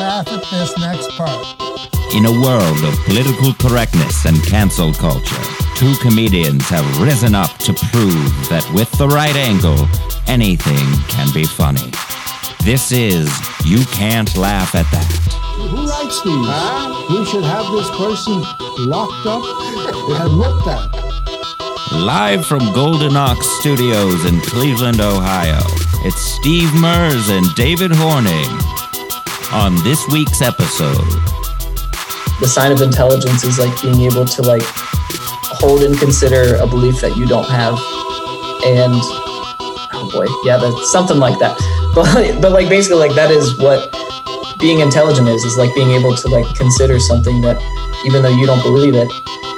laugh at this next part. In a world of political correctness and cancel culture, two comedians have risen up to prove that with the right angle, anything can be funny. This is You Can't Laugh at That. Who writes these? We should have this person locked up and looked at. Live from Golden Ox Studios in Cleveland, Ohio, it's Steve Mers and David Horning. On this week's episode, the sign of intelligence is like being able to like hold and consider a belief that you don't have. And oh boy yeah that's something like that. But but like basically like that is what being intelligent is is like being able to like consider something that even though you don't believe it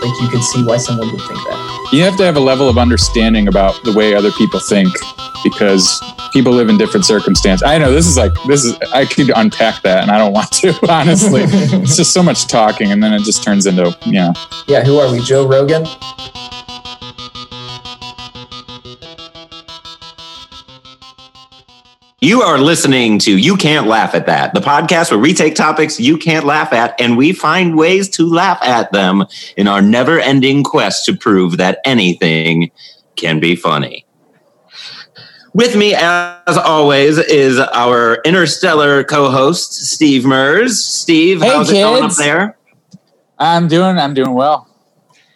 like you could see why someone would think that. You have to have a level of understanding about the way other people think because people live in different circumstances. I know this is like this is I could unpack that and I don't want to honestly. it's just so much talking and then it just turns into you know. Yeah, who are we? Joe Rogan? You are listening to You Can't Laugh at That, the podcast where we take topics you can't laugh at and we find ways to laugh at them in our never ending quest to prove that anything can be funny. With me, as always, is our interstellar co-host Steve Mers. Steve, hey, how's kids. it going up there? I'm doing. I'm doing well.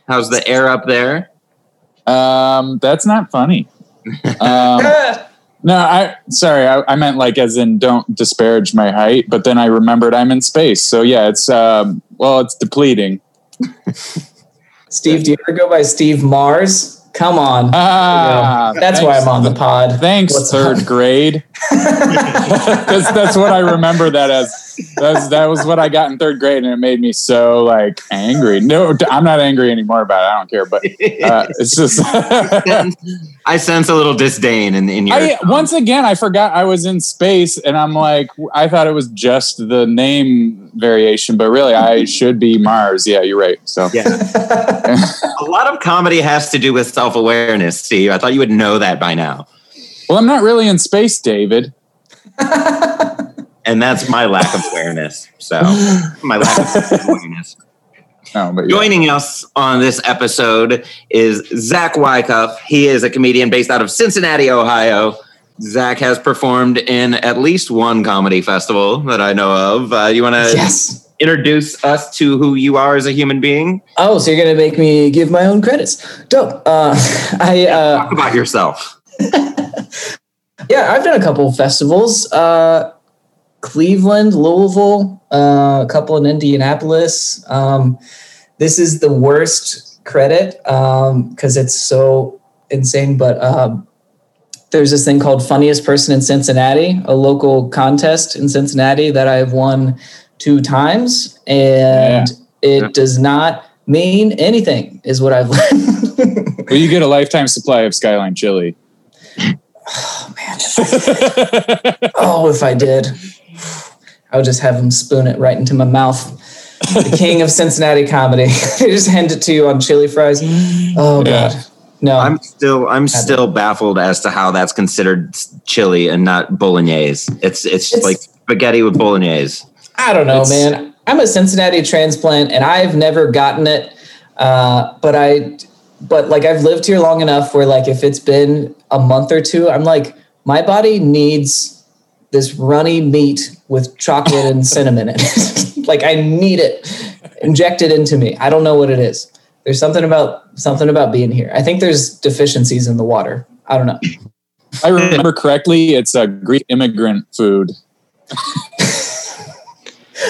How's the air up there? Um, that's not funny. Um, no, I sorry. I, I, meant like as in don't disparage my height. But then I remembered I'm in space. So yeah, it's um, well, it's depleting. Steve, do you ever go by Steve Mars? Come on. Ah, that's why I'm on the pod. Thanks, What's third up? grade. that's, that's what I remember that as. That's, that was what I got in third grade, and it made me so like angry. No, I'm not angry anymore about it. I don't care, but uh, it's just. I sense a little disdain in, in your. I, once again, I forgot I was in space, and I'm like, I thought it was just the name variation, but really, I should be Mars. Yeah, you're right. So yeah, a lot of comedy has to do with self awareness, Steve. I thought you would know that by now. Well, I'm not really in space, David. and that's my lack of awareness. So my lack of awareness. Oh, but yeah. Joining us on this episode is Zach Wyckoff. He is a comedian based out of Cincinnati, Ohio. Zach has performed in at least one comedy festival that I know of. Uh, you want to yes. introduce us to who you are as a human being? Oh, so you're going to make me give my own credits? Dope. Uh, I uh, talk about yourself. yeah, I've done a couple of festivals. Uh, Cleveland, Louisville, uh, a couple in Indianapolis. Um, this is the worst credit because um, it's so insane. But um, there's this thing called Funniest Person in Cincinnati, a local contest in Cincinnati that I've won two times, and yeah. it yeah. does not mean anything, is what I've learned. well, you get a lifetime supply of Skyline chili. Oh man! oh, if I did. I would just have him spoon it right into my mouth. The king of Cincinnati comedy. just hand it to you on chili fries. Oh yeah. god. No. I'm still I'm still baffled as to how that's considered chili and not bolognese. It's it's, it's like spaghetti with bolognese. I don't know, it's, man. I'm a Cincinnati transplant and I've never gotten it. Uh, but I but like I've lived here long enough where like if it's been a month or two, I'm like my body needs this runny meat with chocolate and cinnamon in it. like I need it injected into me. I don't know what it is. There's something about something about being here. I think there's deficiencies in the water. I don't know. I remember correctly, it's a Greek immigrant food.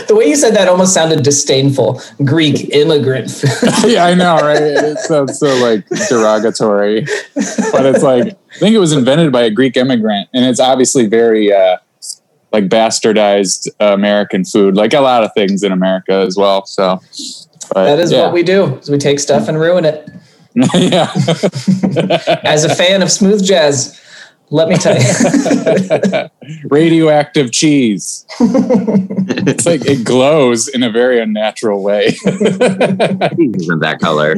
the way you said that almost sounded disdainful. Greek immigrant food. yeah, I know, right? It sounds so like derogatory, but it's like I think it was invented by a Greek immigrant, and it's obviously very uh, like bastardized American food, like a lot of things in America as well. So but, that is yeah. what we do: is we take stuff and ruin it. yeah. As a fan of smooth jazz, let me tell you, radioactive cheese. it's like it glows in a very unnatural way. Isn't that color?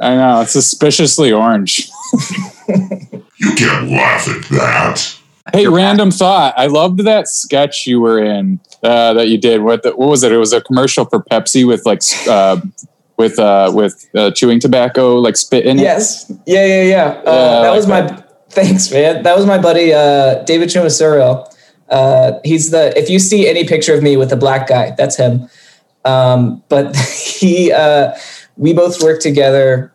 I know it's suspiciously orange. you can't laugh at that. Hey, random thought. I loved that sketch you were in uh, that you did. What the, what was it? It was a commercial for Pepsi with like uh, with uh, with uh, chewing tobacco, like spit in it. Yes. Yeah, yeah, yeah. Uh, Yeah, that like was my thanks, man. That was my buddy uh, David Chumasuro. Uh, he's the if you see any picture of me with a black guy, that's him. Um, but he uh, we both worked together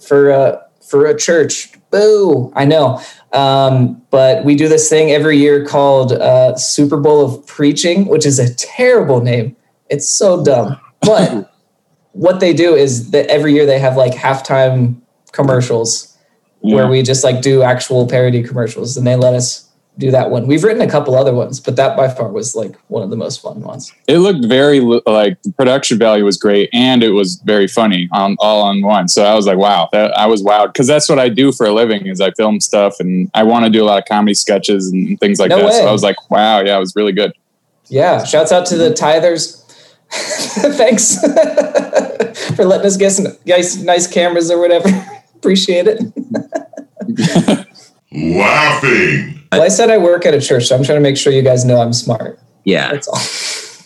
for uh, for a church. Boo! I know. Um, but we do this thing every year called uh, Super Bowl of Preaching, which is a terrible name. It's so dumb. But what they do is that every year they have like halftime commercials where we just like do actual parody commercials and they let us do that one. We've written a couple other ones, but that by far was like one of the most fun ones. It looked very like the production value was great, and it was very funny on all on one. So I was like, wow, that, I was wowed because that's what I do for a living is I film stuff, and I want to do a lot of comedy sketches and things like No that. So. I was like, wow, yeah, it was really good. Yeah. Shouts out to the tithers. Thanks for letting us get some nice, nice cameras or whatever. Appreciate it. Laughing. Well, I said I work at a church, so I'm trying to make sure you guys know I'm smart. Yeah, That's all.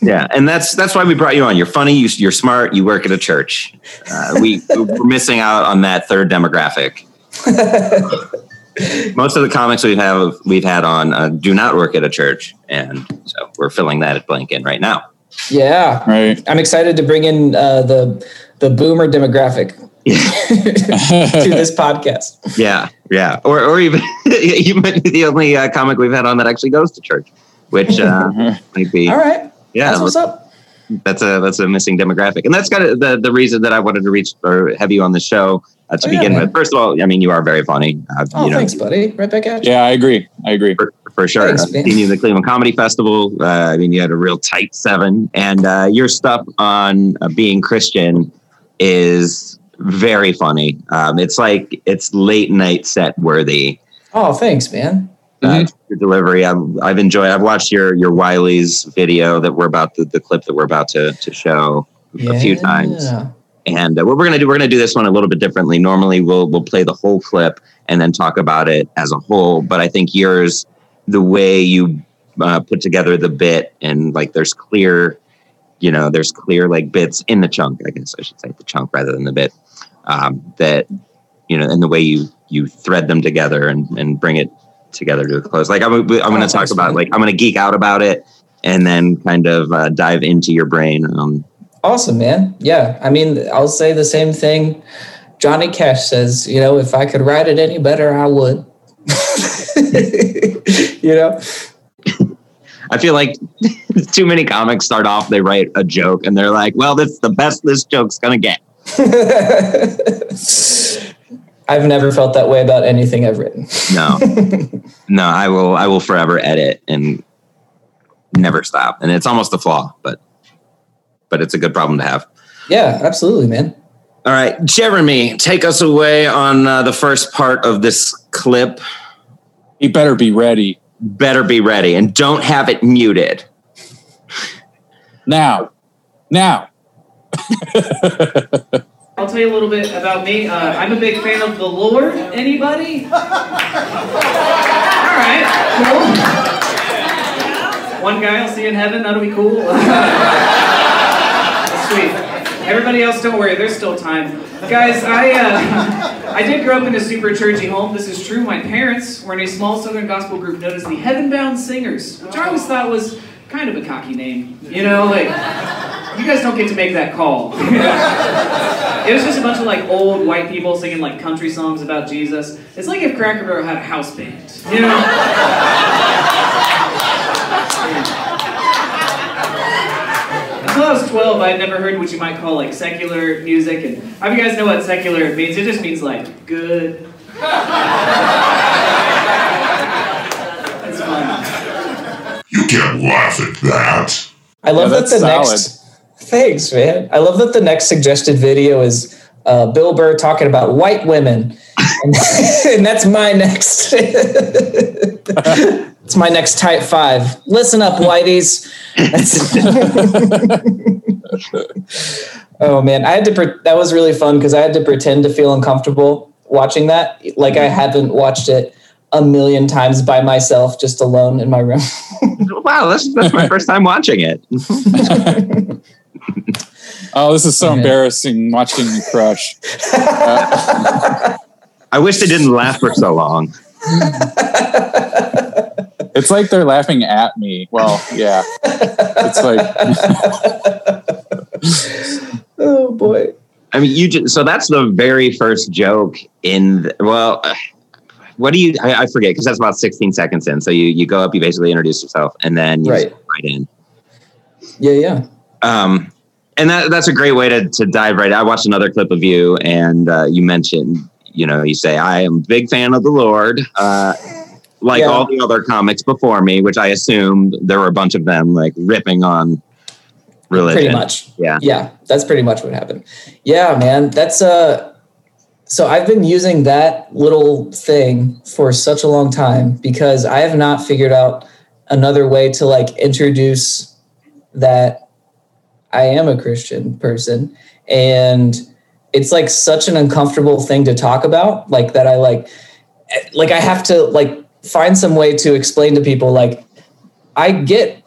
yeah, and that's that's why we brought you on. You're funny. You, you're smart. You work at a church. Uh, we we're missing out on that third demographic. Most of the comics we've have we've had on uh, do not work at a church, and so we're filling that blank in right now. Yeah. Right. I'm excited to bring in uh, the the boomer demographic to this podcast. Yeah, yeah, or or even you might be the only uh, comic we've had on that actually goes to church, which uh, might be All right. yeah. That's what's up. that's a that's a missing demographic, and that's kind of the the reason that I wanted to reach or have you on the show uh, to Oh, begin man. with. First of all, I mean you are very funny. Uh, Oh, you know, thanks, buddy. Right back at you. Yeah, I agree. I agree. for, for sure. Thanks, I've seen you at the Cleveland Comedy Festival. Uh, I mean, you had a real tight seven, and uh, your stuff on uh, being Christian is very funny. Um, it's like it's late night set worthy. Oh, thanks, man. Uh, your delivery, I've, I've enjoyed. I've watched your your Wiley's video that we're about to, the clip that we're about to to show a few times. Yeah. And uh, what we're gonna do, we're gonna do this one a little bit differently. Normally, we'll we'll play the whole clip and then talk about it as a whole. But I think yours, the way you uh, put together the bit, and like there's clear, you know, there's clear like bits in the chunk. I guess I should say the chunk rather than the bit. Um, that you know, and the way you you thread them together and and bring it together to a close. Like I'm I'm going to talk about like I'm going to geek out about it and then kind of uh, dive into your brain on Awesome, man. Yeah. I mean, I'll say the same thing Johnny Cash says, you know, if I could write it any better, I would. you know? I feel like too many comics start off, they write a joke and they're like, well, that's the best this joke's going to get. I've never felt that way about anything I've written. No, no, I will, I will forever edit and never stop. And it's almost a flaw, but, but it's a good problem to have. Yeah, absolutely, man. All right, Jeremy, take us away on uh, the first part of this clip. He better be ready Better be ready and don't have it muted. now. Now. I'll tell you a little bit about me. Uh, I'm a big fan of the Lord. Anybody? All right, cool. One guy I'll see in heaven. That'll be cool. Sweet. Everybody else, don't worry. There's still time, guys. I uh, I did grow up in a super churchy home. This is true. My parents were in a small Southern gospel group known as the Heaven Bound Singers, which I always thought was kind of a cocky name. You know, like you guys don't get to make that call. It was just a bunch of like old white people singing like country songs about Jesus. It's like if Cracker Barrel had a house band, you know? Until I was 12, I had never heard what you might call like secular music. And how do you guys know what secular means? It just means like good. It's fun. You can't laugh at that. I love Yeah, that the that's next. Thanks, man. I love that the next suggested video is uh, Bill Burr talking about white women, and, and that's my next. it's my next type five. Listen up, whiteys. oh man, I had to. Pre- that was really fun because I had to pretend to feel uncomfortable watching that, like I haven't watched it a million times by myself, just alone in my room. Wow, that's that's my first time watching it. Oh, this is so Yeah. embarrassing watching you crush. I wish they didn't laugh for so long. It's like they're laughing at me. Well, yeah. It's like oh boy. I mean, you just, so that's the very first joke in. The, well, uh, what do you? I, I forget because that's about 16 seconds in. So you you go up, you basically introduce yourself, and then you Right. right in. Yeah, yeah. Um, and that that's a great way to to dive right. I watched another clip of you, and uh, you mentioned, you know, you say I am a big fan of the Lord. Uh, like Yeah. all the other comics before me, which I assumed there were a bunch of them like ripping on religion. Pretty much. Yeah. Yeah, that's pretty much what happened. Yeah, man. That's uh so I've been using that little thing for such a long time because I have not figured out another way to like introduce that I am a Christian person and it's like such an uncomfortable thing to talk about like that I like like I have to like find some way to explain to people like I get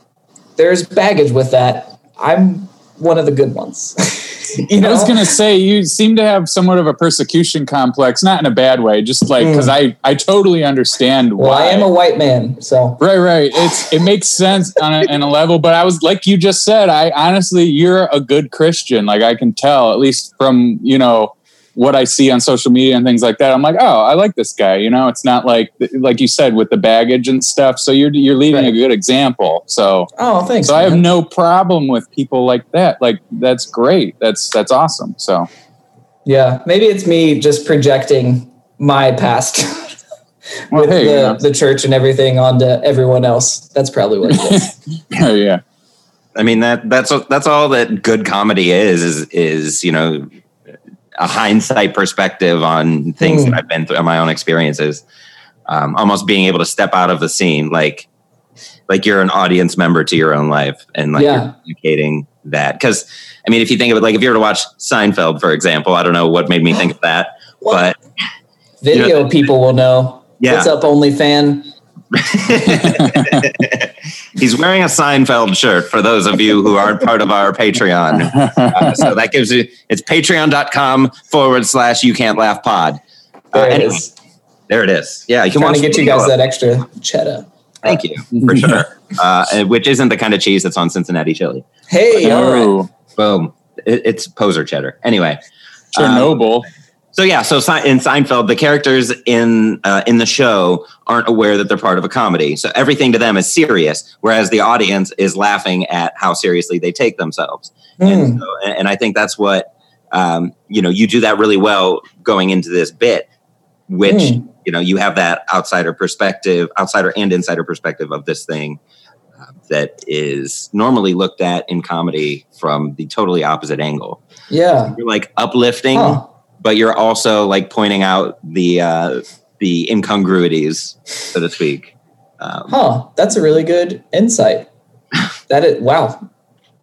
there's baggage with that. I'm one of the good ones. you know, I was gonna say you seem to have somewhat of a persecution complex, not in a bad way, just like because I I totally understand Hmm. well, why. I am a white man, so Right, right. It's it makes sense on a, on a level, but I was like you just said. I honestly, you're a good Christian. Like I can tell, at least from you know what I see on social media and things like that. I'm like, oh, I like this guy. You know, it's not like like you said with the baggage and stuff. So you're you're leading a good example. So oh, thanks. so I have no problem with people like that. Like that's great. That's that's awesome. So yeah, maybe it's me just projecting my past well, with hey, you the, know. the church and everything onto everyone else. That's probably what it is. oh yeah. I mean that that's that's all that good comedy is is is you know a hindsight perspective on things Hmm. that I've been through, my own experiences. Um, almost being able to step out of the scene, like like you're an audience member to your own life, and like Yeah. you're communicating that. Because I mean, if you think of it, like if you were to watch Seinfeld, for example, I don't know what made me think of that, but Video people will know. Yeah. What's up, OnlyFan? he's wearing a Seinfeld shirt for those of you who aren't part of our Patreon. Uh, so that gives you it's patreon.com forward slash you can't laugh pod. Uh, There it anyway, is. there it is. Yeah, you can Trying to get you guys that extra cheddar. Thank you for sure. Uh, which isn't the kind of cheese that's on Cincinnati chili. Hey, all right. Oh, Boom. It, it's poser cheddar. Anyway. um, Chernobyl. So yeah, so in Seinfeld, the characters in uh, in the show aren't aware that they're part of a comedy. So everything to them is serious, whereas the audience is laughing at how seriously they take themselves. Hmm. And, so, and I think that's what um, you know. You do that really well going into this bit, which Hmm. you know you have that outsider perspective, outsider and insider perspective of this thing uh, that is normally looked at in comedy from the totally opposite angle. Yeah. You're like uplifting Huh. But you're also like pointing out the uh, the incongruities, so to speak. Um, Huh. That's a really good insight. That is wow.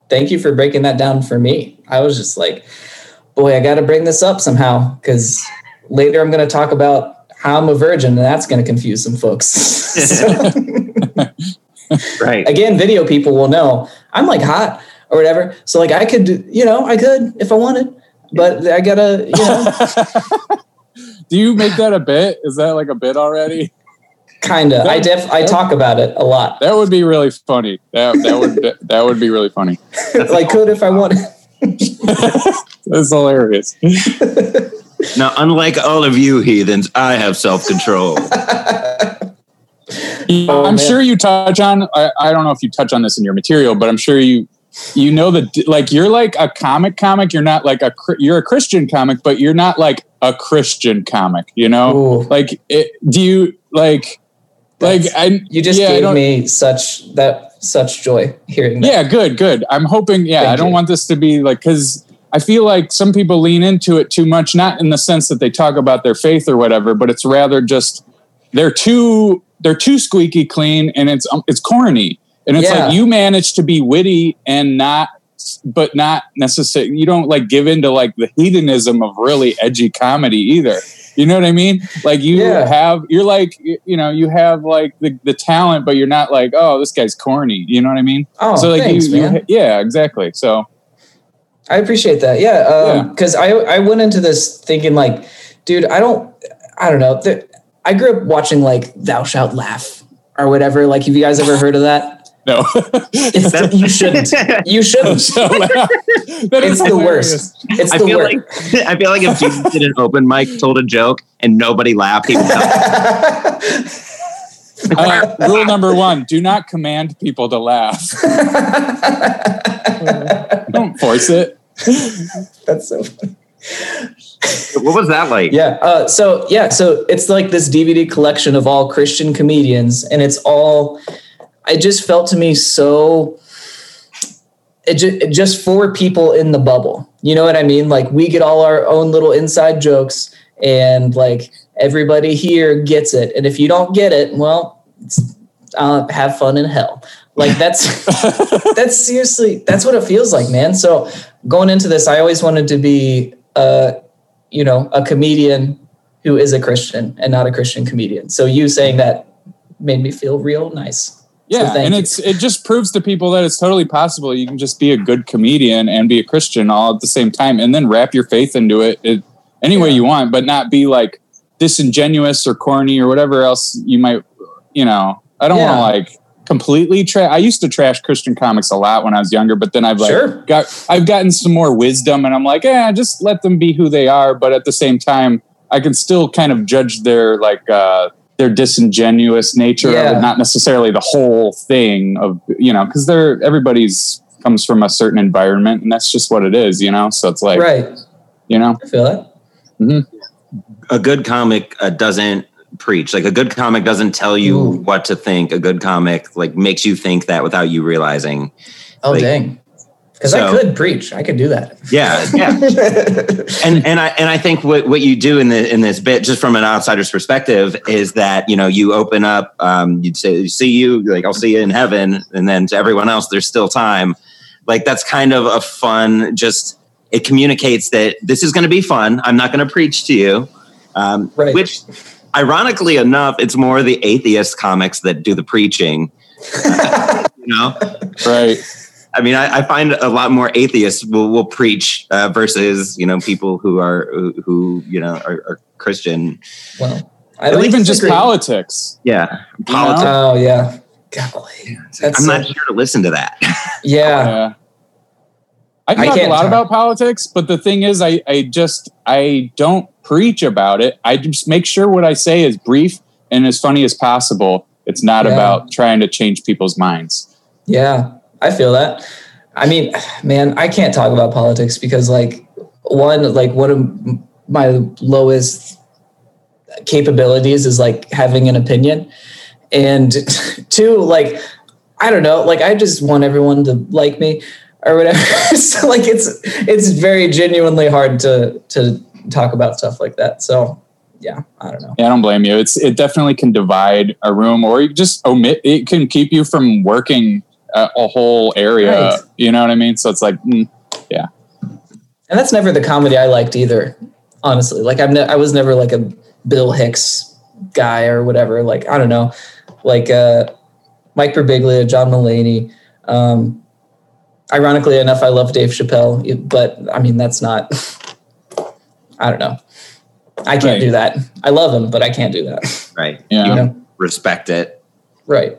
Thank you for breaking that down for me. I was just like, boy, I got to bring this up somehow because later I'm going to talk about how I'm a virgin, and that's going to confuse some folks. So, Right. again, video people will know I'm like hot or whatever. So like I could, you know, I could if I wanted, but I gotta, you know, Do you make that a bit? Is that like a bit already? kind of. I def I talk about it a lot. That would be really funny. That that would that would be really funny. like could if I wanted. That's hilarious. Now, unlike all of you heathens, I have self control. Oh, I'm man. sure you touch on. I, I don't know if you touch on this in your material, but I'm sure you you know that like you're like a comic comic. You're not like a you're a Christian comic, but you're not like a Christian comic. You know, Ooh. like it, do you like like That's- I You just yeah, gave me such that such joy hearing that. Yeah, good, good. I'm hoping. Yeah, Thank I don't you. want this to be like because I feel like some people lean into it too much, not in the sense that they talk about their faith or whatever, but it's rather just they're too they're too squeaky clean and it's um, it's corny and it's Yeah. like you manage to be witty and not but not necessarily you don't like give into like the hedonism of really edgy comedy either You know what I mean? Like you Yeah. have, you're like, you know, you have like the, the talent, but you're not like, oh, this guy's corny. You know what I mean? Oh, so like thanks, you, man. you, yeah, exactly. So I appreciate that. Yeah, um, Yeah. because I I went into this thinking like, dude, I don't, I don't know. There, I grew up watching like Thou Shalt Laugh or whatever. Like, have you guys ever heard of that? No, It's, you shouldn't. You shouldn't. So that is It's the worst. It's I the feel worst. like I feel like if Jesus did an open mic, told a joke, and nobody laughed, he would Uh, rule number one: Do not command people to laugh. Don't force it. That's so funny. What was that like? Yeah. Uh, so yeah. So it's like this DVD collection of all Christian comedians, and it's all. It just felt to me so. It, just, it just for people in the bubble. You know what I mean? Like we get all our own little inside jokes, and like everybody here gets it. And if you don't get it, well, it's, uh, have fun in hell. Like that's that's seriously that's what it feels like, man. So going into this, I always wanted to be, uh, you know, a comedian who is a Christian and not a Christian comedian. So you saying that made me feel real nice. So Yeah, thank and you. it's it just proves to people that it's totally possible. You can just be a good comedian and be a Christian all at the same time, and then wrap your faith into it, it any way you want, but not be like disingenuous or corny or whatever else you might. You know, I don't Yeah. want to like completely trash. I used to trash Christian comics a lot when I was younger, but then I've like Sure. got I've gotten some more wisdom, and I'm like, yeah, just let them be who they are. But at the same time, I can still kind of judge their like. uh their disingenuous nature of it, not necessarily the whole thing of you know, because they're everybody's comes from a certain environment, and that's just what it is, you know. So it's like right. you know, I feel that. A good comic uh, doesn't preach. Like a good comic doesn't tell you Ooh. what to think. A good comic like makes you think that without you realizing. Oh Like- dang. Because I could preach. I could do that. Yeah, yeah. and and I and I think what what you do in the in this bit, just from an outsider's perspective, is that you know you open up, um, you'd say, "See you," like I'll see you in heaven, and then to everyone else, there's still time. Like that's kind of a fun. Just it communicates that this is going to be fun. I'm not going to preach to you, um, Right. which. Ironically enough, it's more the atheist comics that do the preaching. you know, right? I mean, I, I find a lot more atheists will, will preach uh, versus you know people who are who, who you know are, are Christian. well, I Or don't even just politics. Yeah, politics. Oh yeah. Golly. That's I'm so- not here to listen to that. yeah. Yeah. I can talk a lot talk. about politics, but the thing is, I, I just I don't preach about it. I just make sure what I say is brief and as funny as possible. It's not Yeah. about trying to change people's minds. Yeah, I feel that. I mean, man, I can't talk about politics because, like, one, like one of my lowest capabilities is like having an opinion, and two, like, I don't know, like I just want everyone to like me or whatever. so, like, it's it's very genuinely hard to to talk about stuff like that. So, yeah, I don't know. Yeah, I don't blame you. It's it definitely can divide a room, or you just omit. It can keep you from working a, a whole area. Right. You know what I mean? So it's like, mm, and that's never the comedy I liked either. Honestly, like I'm, ne- I was never like a Bill Hicks guy or whatever. Like I don't know, like uh, Mike Birbiglia, John Mulaney. Um, ironically enough, I love Dave Chappelle, but I mean that's not. I don't know. I can't Right. do that. I love him, but I can't do that. right? yeah. You know, Respect it. right?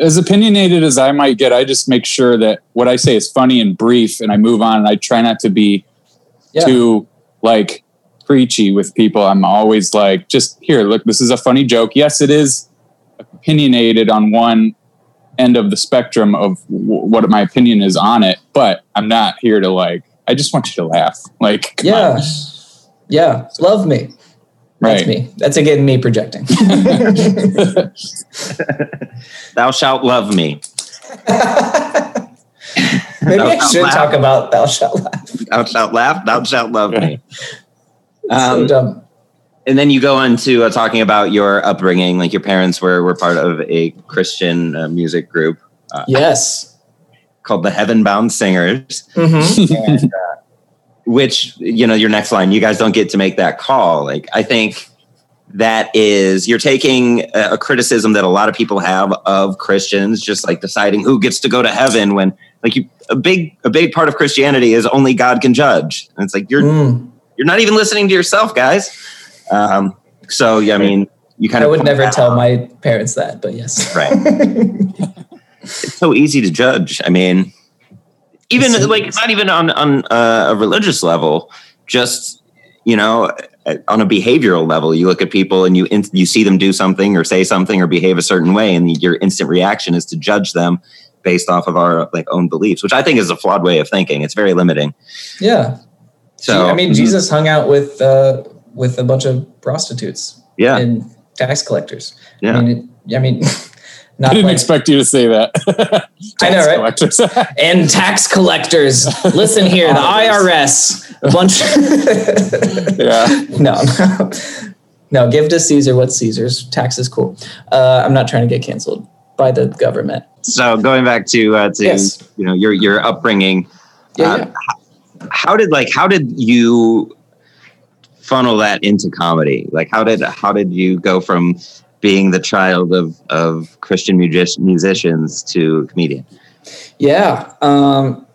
As opinionated as I might get, I just make sure that what I say is funny and brief, and I move on. And I try not to be Yeah. too like preachy with people. I'm always like, just here, look, this is a funny joke. Yes, it is opinionated on one end of the spectrum of w- what my opinion is on it, but I'm not here to like. I just want you to laugh. Like, Yeah, on. yeah. Love me. That's right? me. That's again me projecting. Thou shalt love me. Maybe I should shalt talk about thou shalt laugh. Thou shalt laugh. Thou shalt love me. so Um, dumb. and then you go into uh, talking about your upbringing. Like your parents were were part of a Christian uh, music group uh, Yes. called the Heaven Bound Singers. hmm and, uh, which you know your next line you guys don't get to make that call like i think that is you're taking a, a criticism that a lot of people have of Christians, just like deciding who gets to go to heaven when like you a big a big part of Christianity is only God can judge. And it's like you're Mm. you're not even listening to yourself, guys. Um, so yeah, I mean, you kind I of i would never tell out. my parents that, but yes. right. it's so easy to judge. I mean, even It's- like not even on on uh, a religious level, just you know, uh, on a behavioral level, you look at people and you in, you see them do something or say something or behave a certain way, and your instant reaction is to judge them based off of our like own beliefs, which I think is a flawed way of thinking. It's very limiting. Yeah. So I mean, Jesus hung out with uh, with a bunch of prostitutes yeah, and tax collectors. yeah. I mean, it, I mean, I didn't like, expect you to say that. I know, right? collectors. and tax collectors. Listen here, the IRS, a bunch. yeah. no, no, no. Give to Caesar what's Caesar's. Tax is cool. Uh, I'm not trying to get canceled by the government. So going back to uh, to Yes. you know your your upbringing, Yeah, Uh, yeah. how did like how did you funnel that into comedy? Like how did how did you go from being the child of of Christian music- musicians to comedian? Yeah. Um,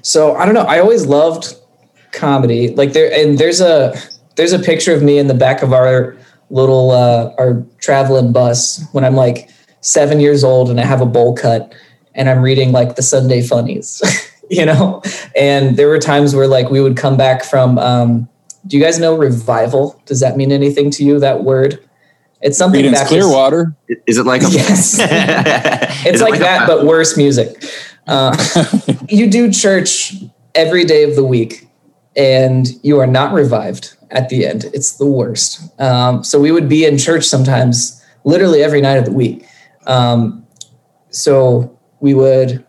so I don't know. I always loved comedy. Like there, and there's a there's a picture of me in the back of our little uh, our traveling bus when I'm like seven years old and I have a bowl cut and I'm reading like the Sunday funnies, you know. And there were times where like we would come back from. Um, do you guys know revival? Does that mean anything to you? That word? It's something Creedence Baptist- Clearwater. Is it like a Yes. it's it's like, that, but worse music. Uh, you do church every day of the week, and you are not revived at the end. It's the worst. Um, so we would be in church sometimes, literally every night of the week. Um, so we would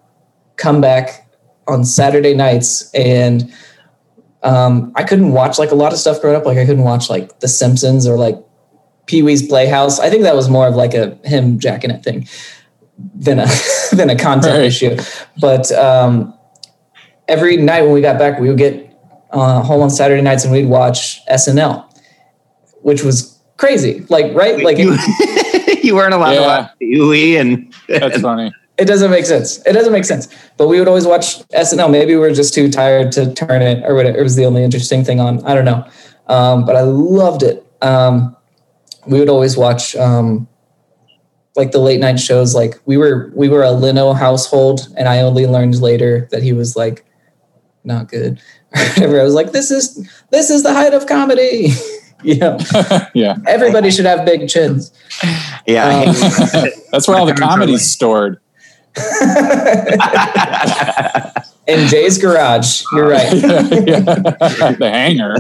come back on Saturday nights, and um, I couldn't watch like a lot of stuff growing up. Like I couldn't watch like The Simpsons or like Pee Wee's Playhouse. I think that was more of like a him jacking it thing than a than a content Right. issue. But um, every night when we got back, we would get uh, home on Saturday nights and we'd watch SNL, which was crazy. Like right, like you, it, you weren't allowed to Yeah. watch Huey and That's funny. it doesn't make sense. It doesn't make sense. But we would always watch SNL. Maybe we were just too tired to turn it, or whatever. It was the only interesting thing on. I don't know. Um, but I loved it. Um, we would always watch um, like the late night shows. Like we were we were a Leno household, and I only learned later that he was like not good. Whatever. I was like, this is this is the height of comedy. you know, yeah. everybody should have big chins. yeah. Um, That's where all the comedy's stored. In Jay's garage. You're right. the hanger.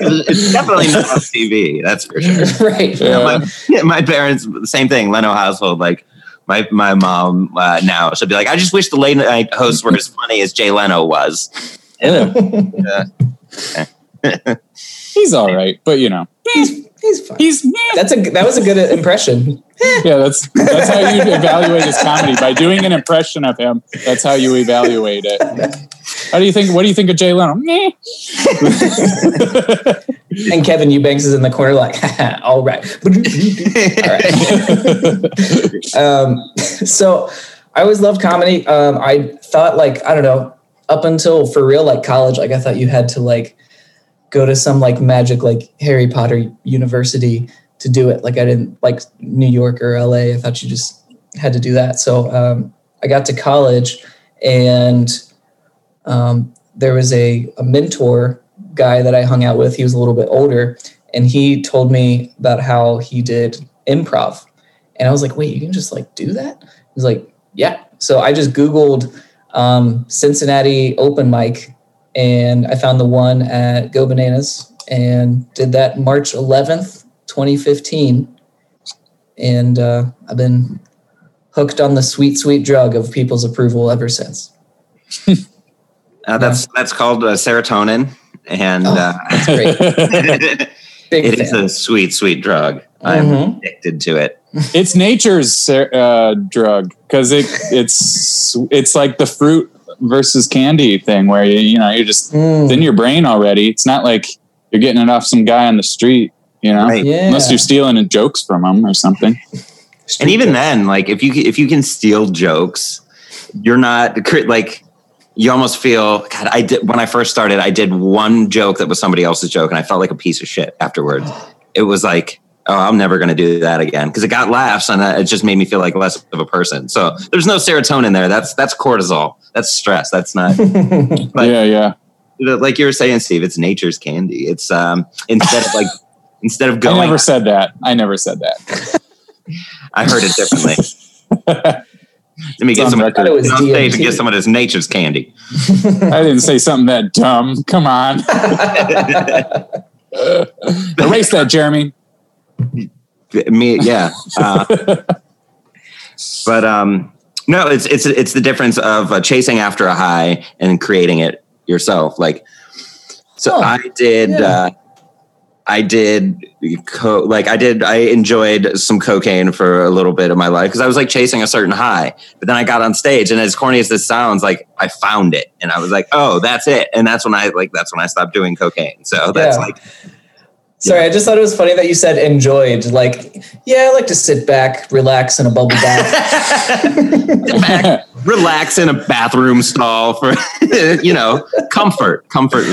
it's definitely not on TV. That's for sure. right. Yeah. my, yeah, my parents, same thing. Leno household, like my my mom uh, now, she'll be like, I just wish the late night hosts were as funny as Jay Leno was. Yeah. He's all right, but you know, He's he's fine. he's That's a that was a good impression. yeah. That's that's how you evaluate his comedy by doing an impression of him. That's how you evaluate it. How do you think? What do you think of Jay Leno? Meh. And Kevin Eubanks is in the corner like, all right. all right. um, so I always loved comedy. Um, I thought like, I don't know, up until for real, like college, like I thought you had to like go to some like magic, like Harry Potter university to do it. Like I didn't like New York or LA. I thought you just had to do that. So um, I got to college and um, there was a, a mentor guy that I hung out with. He was a little bit older, and he told me about how he did improv. And I was like, wait, you can just like do that? He was like, yeah. So I just Googled um, Cincinnati open mic and I found the one at Go Bananas and did that March 11th, 2015. And uh, I've been hooked on the sweet, sweet drug of people's approval ever since. Uh, that's that's called uh, serotonin, and Oh, uh, That's great. Big it is fan. a sweet, sweet drug. I'm Mhm. addicted to it. it's nature's uh, drug because it it's it's like the fruit versus candy thing where you you know you're just Mm. in your brain already. It's not like you're getting it off some guy on the street. You know, Right. Yeah. unless you're stealing jokes from them or something. and even then, like if you if you can steal jokes, you're not like you almost feel. God, I did when I first started. I did one joke that was somebody else's joke, and I felt like a piece of shit afterwards. It was like. Oh, I'm never going to do that again because it got laughs and uh, it just made me feel like less of a person. So there's no serotonin there. That's that's cortisol. That's stress. That's not But- yeah, yeah. like you were saying, Steve. It's nature's candy. It's um instead of like instead of going. I never said that. I never said that. I heard it differently. Let me It's get on some. I thought it was on stage and get some of this nature's candy. I didn't say something that dumb. Come on. Erase that, Jeremy. Me, yeah. Uh, but um, no, it's it's it's the difference of uh, chasing after a high and creating it yourself. Like, so Oh, I did. yeah. Uh, I did co- like I did I enjoyed some cocaine for a little bit of my life because I was like chasing a certain high. But then I got on stage and as corny as this sounds, like I found it and I was like, "Oh, that's it." And that's when I like that's when I stopped doing cocaine. So that's Yeah. like Sorry, I just thought it was funny that you said enjoyed. Like, yeah, I like to sit back, relax in a bubble bath. back, relax in a bathroom stall for you know comfort, comfort.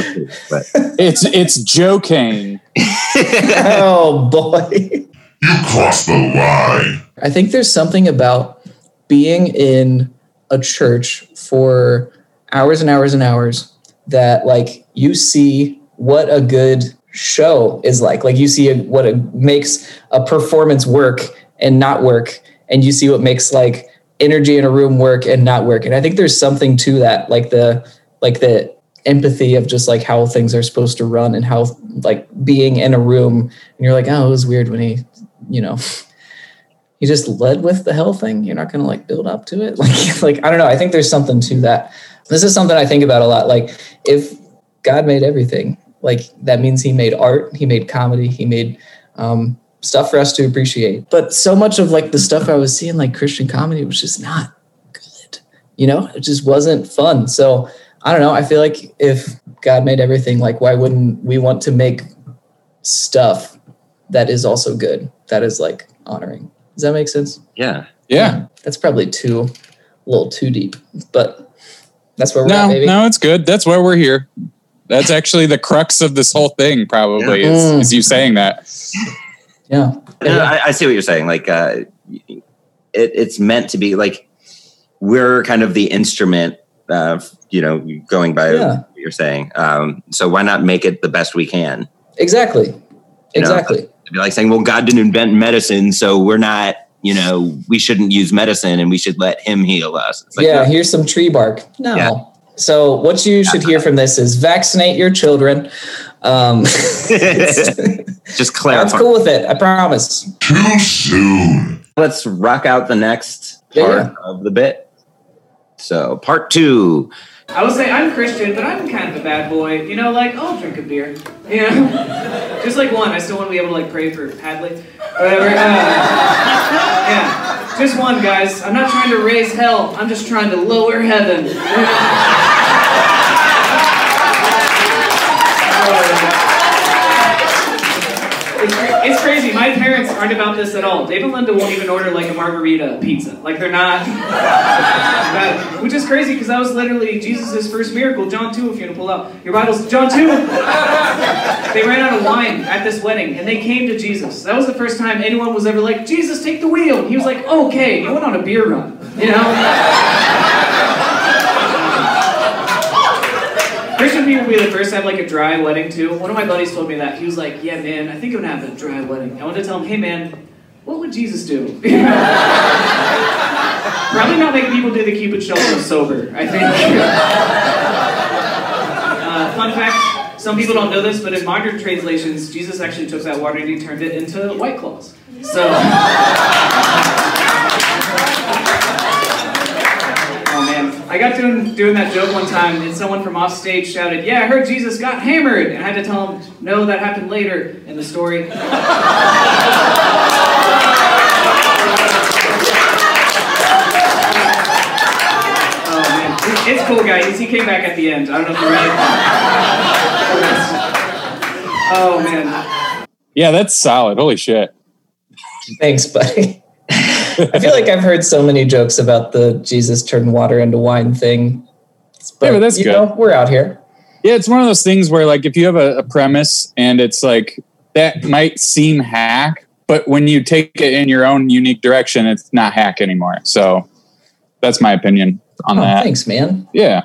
But It's it's Joe Kane. oh boy. You crossed the line. I think there's something about being in a church for hours and hours and hours that like you see what a good show is like like you see a, what it makes a performance work and not work and you see what makes like energy in a room work and not work and i think there's something to that like the like the empathy of just like how things are supposed to run and how like being in a room and you're like oh it was weird when he you know he just led with the hell thing. You're not to like build up to it. Like, like I don't know. I think there's something to that. This is something I think about a lot. Like, if God made everything, like that means He made art, He made comedy, He made um, stuff for us to appreciate. But so much of like the stuff I was seeing, like Christian comedy, was just not good. You know, it just wasn't fun. So I don't know. I feel like if God made everything, like why wouldn't we want to make stuff that is also good? That is like honoring. Does that make sense? yeah, Yeah. That's probably too a little too deep, but that's where we're at, No, baby. no, it's good. That's why we're here. That's actually the crux of this whole thing, probably, Yeah. is, Mm. is you saying that. Yeah. No, I, I see what you're saying. Like, uh, it, it's meant to be like we're kind of the instrument. Uh, you know, going by Yeah. what you're saying. Um, so why not make it the best we can? Exactly. You know, Exactly. It'd be like saying, "Well, God didn't invent medicine, so we're not." You know, we shouldn't use medicine, and we should let Him heal us. It's like, yeah, no, here's some tree bark. No. Yeah. So what you should hear from this is vaccinate your children. Um, just God's clarify. cool with it. I promise. Too soon. Let's rock out the next part yeah. of the bit. So, part two. I would say I'm Christian, but I'm kind of a bad boy. You know, like I'll drink a beer. You know, just like one. I still want to be able to like pray for Padley, whatever. Uh, yeah, just one, guys. I'm not trying to raise hell. I'm just trying to lower heaven. You know? It's, it's crazy. My parents aren't about this at all. Dave and Linda won't even order like a margarita pizza. Like they're not. That- which is crazy because that was literally Jesus' first miracle. John 2, if you want to pull out your Bibles. John 2. they ran out of wine at this wedding and they came to Jesus. That was the first time anyone was ever like, Jesus, take the wheel. He was like, okay. He went on a beer run. You know? Christian people be the first have like a dry wedding too. One of my buddies told me that. He was like, yeah, man, I think I'm gonna have a dry wedding. I wanted to tell him, hey, man, what would Jesus do? Probably not making people do the Cupid shuffle sober, I think. uh, fun fact some people don't know this, but in modern translations, Jesus actually took that water and he turned it into White Claws. So. I got doing doing that joke one time, and someone from off stage shouted, "Yeah, I heard Jesus got hammered," and I had to tell him, "No, that happened later in the story." Oh man, it's cool, guys. He came back at the end. I don't know if you're ready. Oh man. Yeah, that's solid. Holy shit. Thanks, buddy. I feel like I've heard so many jokes about the Jesus turned water into wine thing. But, Yeah, but that's you good. know, we're out here. Yeah, it's one of those things where like if you have a, a premise and it's like that might seem hack, but when you take it in your own unique direction, it's not hack anymore. So that's my opinion on Oh, that. thanks, man. Yeah.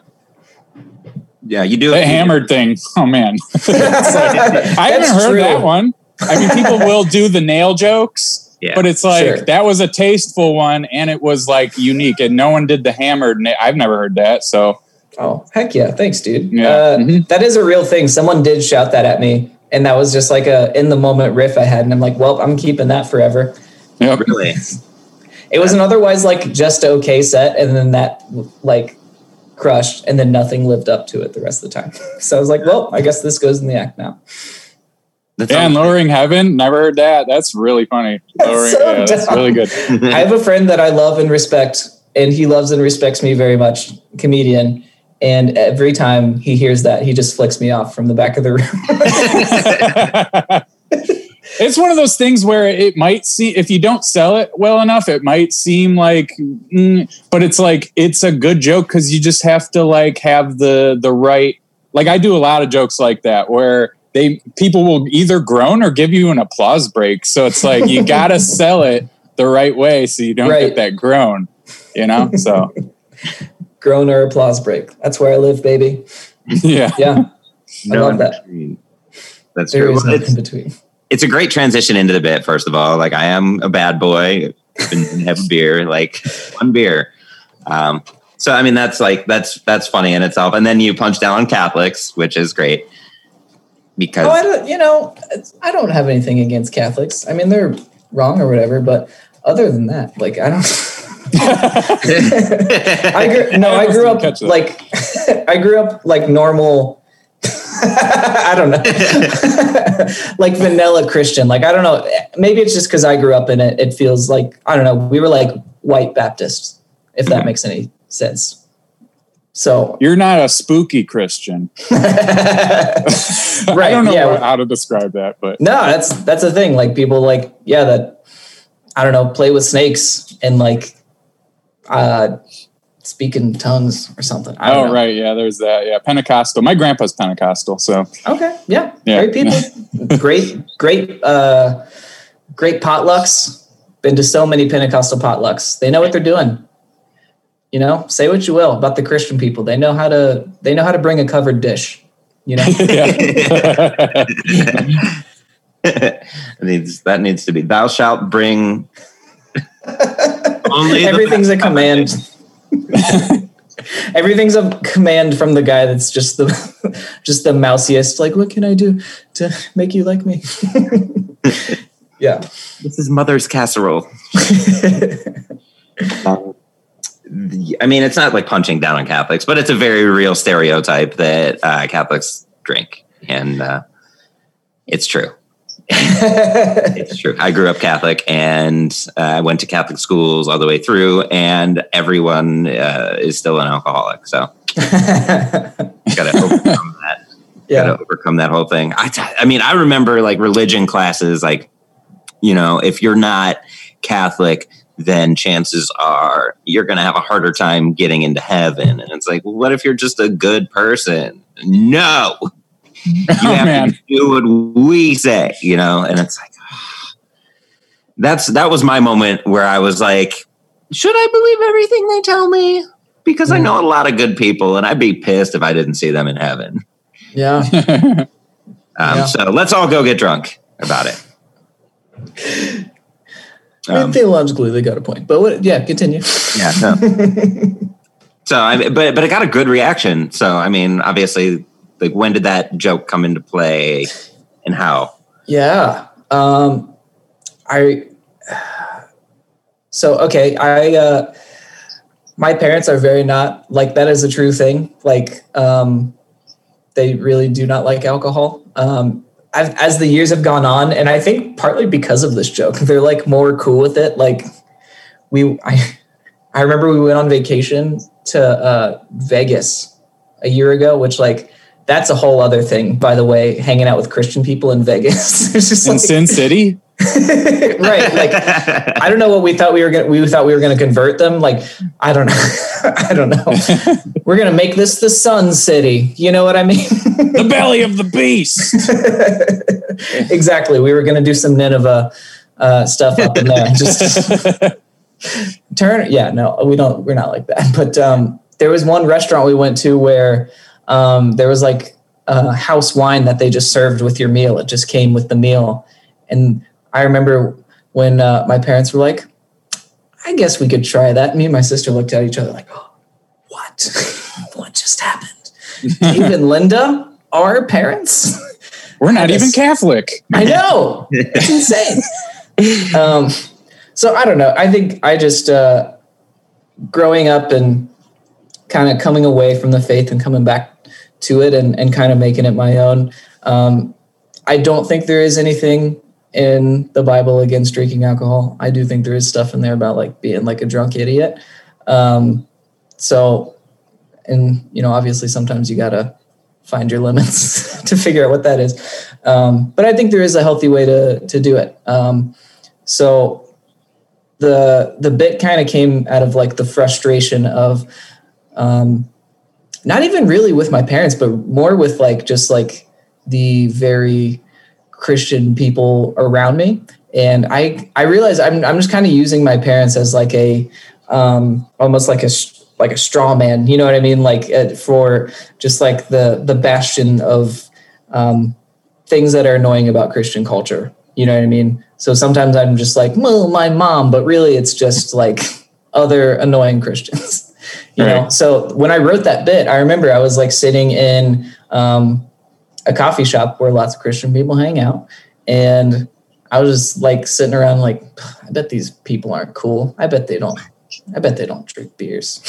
Yeah, you do The hammered thing. Oh man. I haven't heard true. that one. I mean, people will do the nail jokes, Yeah. but it's like Sure. that was a tasteful one and it was like unique, and no one did the hammered. Na- I've never heard that. So Oh, heck yeah. Thanks, dude. Yeah. Uh, Mhm. that is a real thing. Someone did shout that at me. And that was just like a in the moment riff I had. And I'm like, well, I'm keeping that forever. yep. Really? It was an otherwise like just okay set. And then that like crushed. And then nothing lived up to it the rest of the time. So I was like, well, I guess this goes in the act now. That's Yeah, and lowering heaven. Never heard that. That's really funny. Lowering, so yeah, that's really good. I have a friend that I love and respect, and he loves and respects me very much, comedian. And every time he hears that, he just flicks me off from the back of the room. it's one of those things where it might see if you don't sell it well enough, it might seem like, mm, but it's like it's a good joke because you just have to like have the the right. Like I do a lot of jokes like that where they people will either groan or give you an applause break. So it's like you gotta sell it the right way so you don't Right. get that groan. You know, so Groan or applause break. That's where I live, baby. yeah. Yeah, I No love that. between. That's there true. is Well, nothing it's, between. it's a great transition into the bit. First of all, like I am a bad boy. and have a beer, like one beer. Um, so I mean, that's like that's that's funny in itself. And then you punch down on Catholics, which is great because Oh, I don't. You know, I don't have anything against Catholics. I mean, they're wrong or whatever, but other than that, like, I don't. I grew, no, I grew up like I grew up like normal. I don't know, like vanilla Christian. Like I don't know. Maybe it's just because I grew up in it. It feels like I don't know. We were like white Baptists, if that makes any sense. So You're not a spooky Christian. right? I don't know yeah. how to describe that, but No, that's that's the thing. Like people like yeah that I don't know play with snakes and like uh speak in tongues or something. Oh know. right, yeah, there's that. Yeah, Pentecostal. My grandpa's Pentecostal, so Okay. Yeah. Yeah. Great people. great great uh great potlucks. Been to so many Pentecostal potlucks. They know what they're doing. You know, say what you will about the Christian people. They know how to they know how to bring a covered dish. You know? it needs that needs to be. Thou shalt bring only Everything's a command. Everything's a command from the guy that's just the just the mousiest. Like, what can I do to make you like me? yeah. This is mother's casserole. Um, the- I mean, it's not like punching down on Catholics, but it's a very real stereotype that uh, Catholics drink, and uh, it's true. It's true. I grew up Catholic, and uh, I went to Catholic schools all the way through, and everyone uh, is still an alcoholic. So, got to overcome that. yeah. got to overcome that whole thing. I, t- I mean, I remember like religion classes, like, you know, if you're not Catholic, then chances are you're going to have a harder time getting into heaven. And it's like, well, what if you're just a good person? No, you Oh have man. to do what we say, you know? And it's like, that's, that was my moment where I was like, should I believe everything they tell me? Because I know a lot of good people and I'd be pissed if I didn't see them in heaven. Yeah. Um, Yeah. So let's all go get drunk about it. Um, theologically, they got a point. But what? Yeah, continue. yeah. No. so I, but but it got a good reaction. So I mean, obviously, like when did that joke come into play, and how? Yeah. Um, I. So okay, I. Uh, my parents are very not like that is a true thing. Like, um, they really do not like alcohol. Um, as, as the years have gone on, and I think partly because of this joke, they're like more cool with it. Like, we, I, I remember we went on vacation to uh, Vegas a year ago, which like that's a whole other thing, by the way, hanging out with Christian people in Vegas. it's just In like, Sin City? right. Like I don't know what we thought we were gonna we thought we were gonna convert them. Like, I don't know. I don't know. we're gonna make this the Sun City. You know what I mean? the belly of the beast. exactly. We were gonna do some Nineveh uh, stuff up in there. Just turn yeah no we don't we're not like that but um there was one restaurant we went to where um there was like a house wine that they just served with your meal it just came with the meal and i remember when uh, my parents were like i guess we could try that me and my sister looked at each other like oh, what what just happened dave and linda are parents We're not even Catholic. I know. It's insane. Um, so I don't know. I think I just uh, growing up and kind of coming away from the faith and coming back to it and, and kind of making it my own. Um, I don't think there is anything in the Bible against drinking alcohol. I do think there is stuff in there about like being like a drunk idiot. Um, so, and you know, obviously sometimes you gotta find your limits to figure out what that is. Um, but I think there is a healthy way to to do it. Um, so the the bit kind of came out of like the frustration of um, not even really with my parents, but more with like just like the very Christian people around me. And I I realized I'm I'm just kind of using my parents as like a um, almost like a like a straw man. You know what I mean? Like uh, for just like the the bastion of um, things that are annoying about Christian culture. You know what I mean? So sometimes I'm just like, well, my mom, but really it's just like other annoying Christians. you know? So when I wrote that bit, I remember I was like sitting in um, a coffee shop where lots of Christian people hang out. And I was just like sitting around like, I bet these people aren't cool. I bet they don't. I bet they don't drink beers.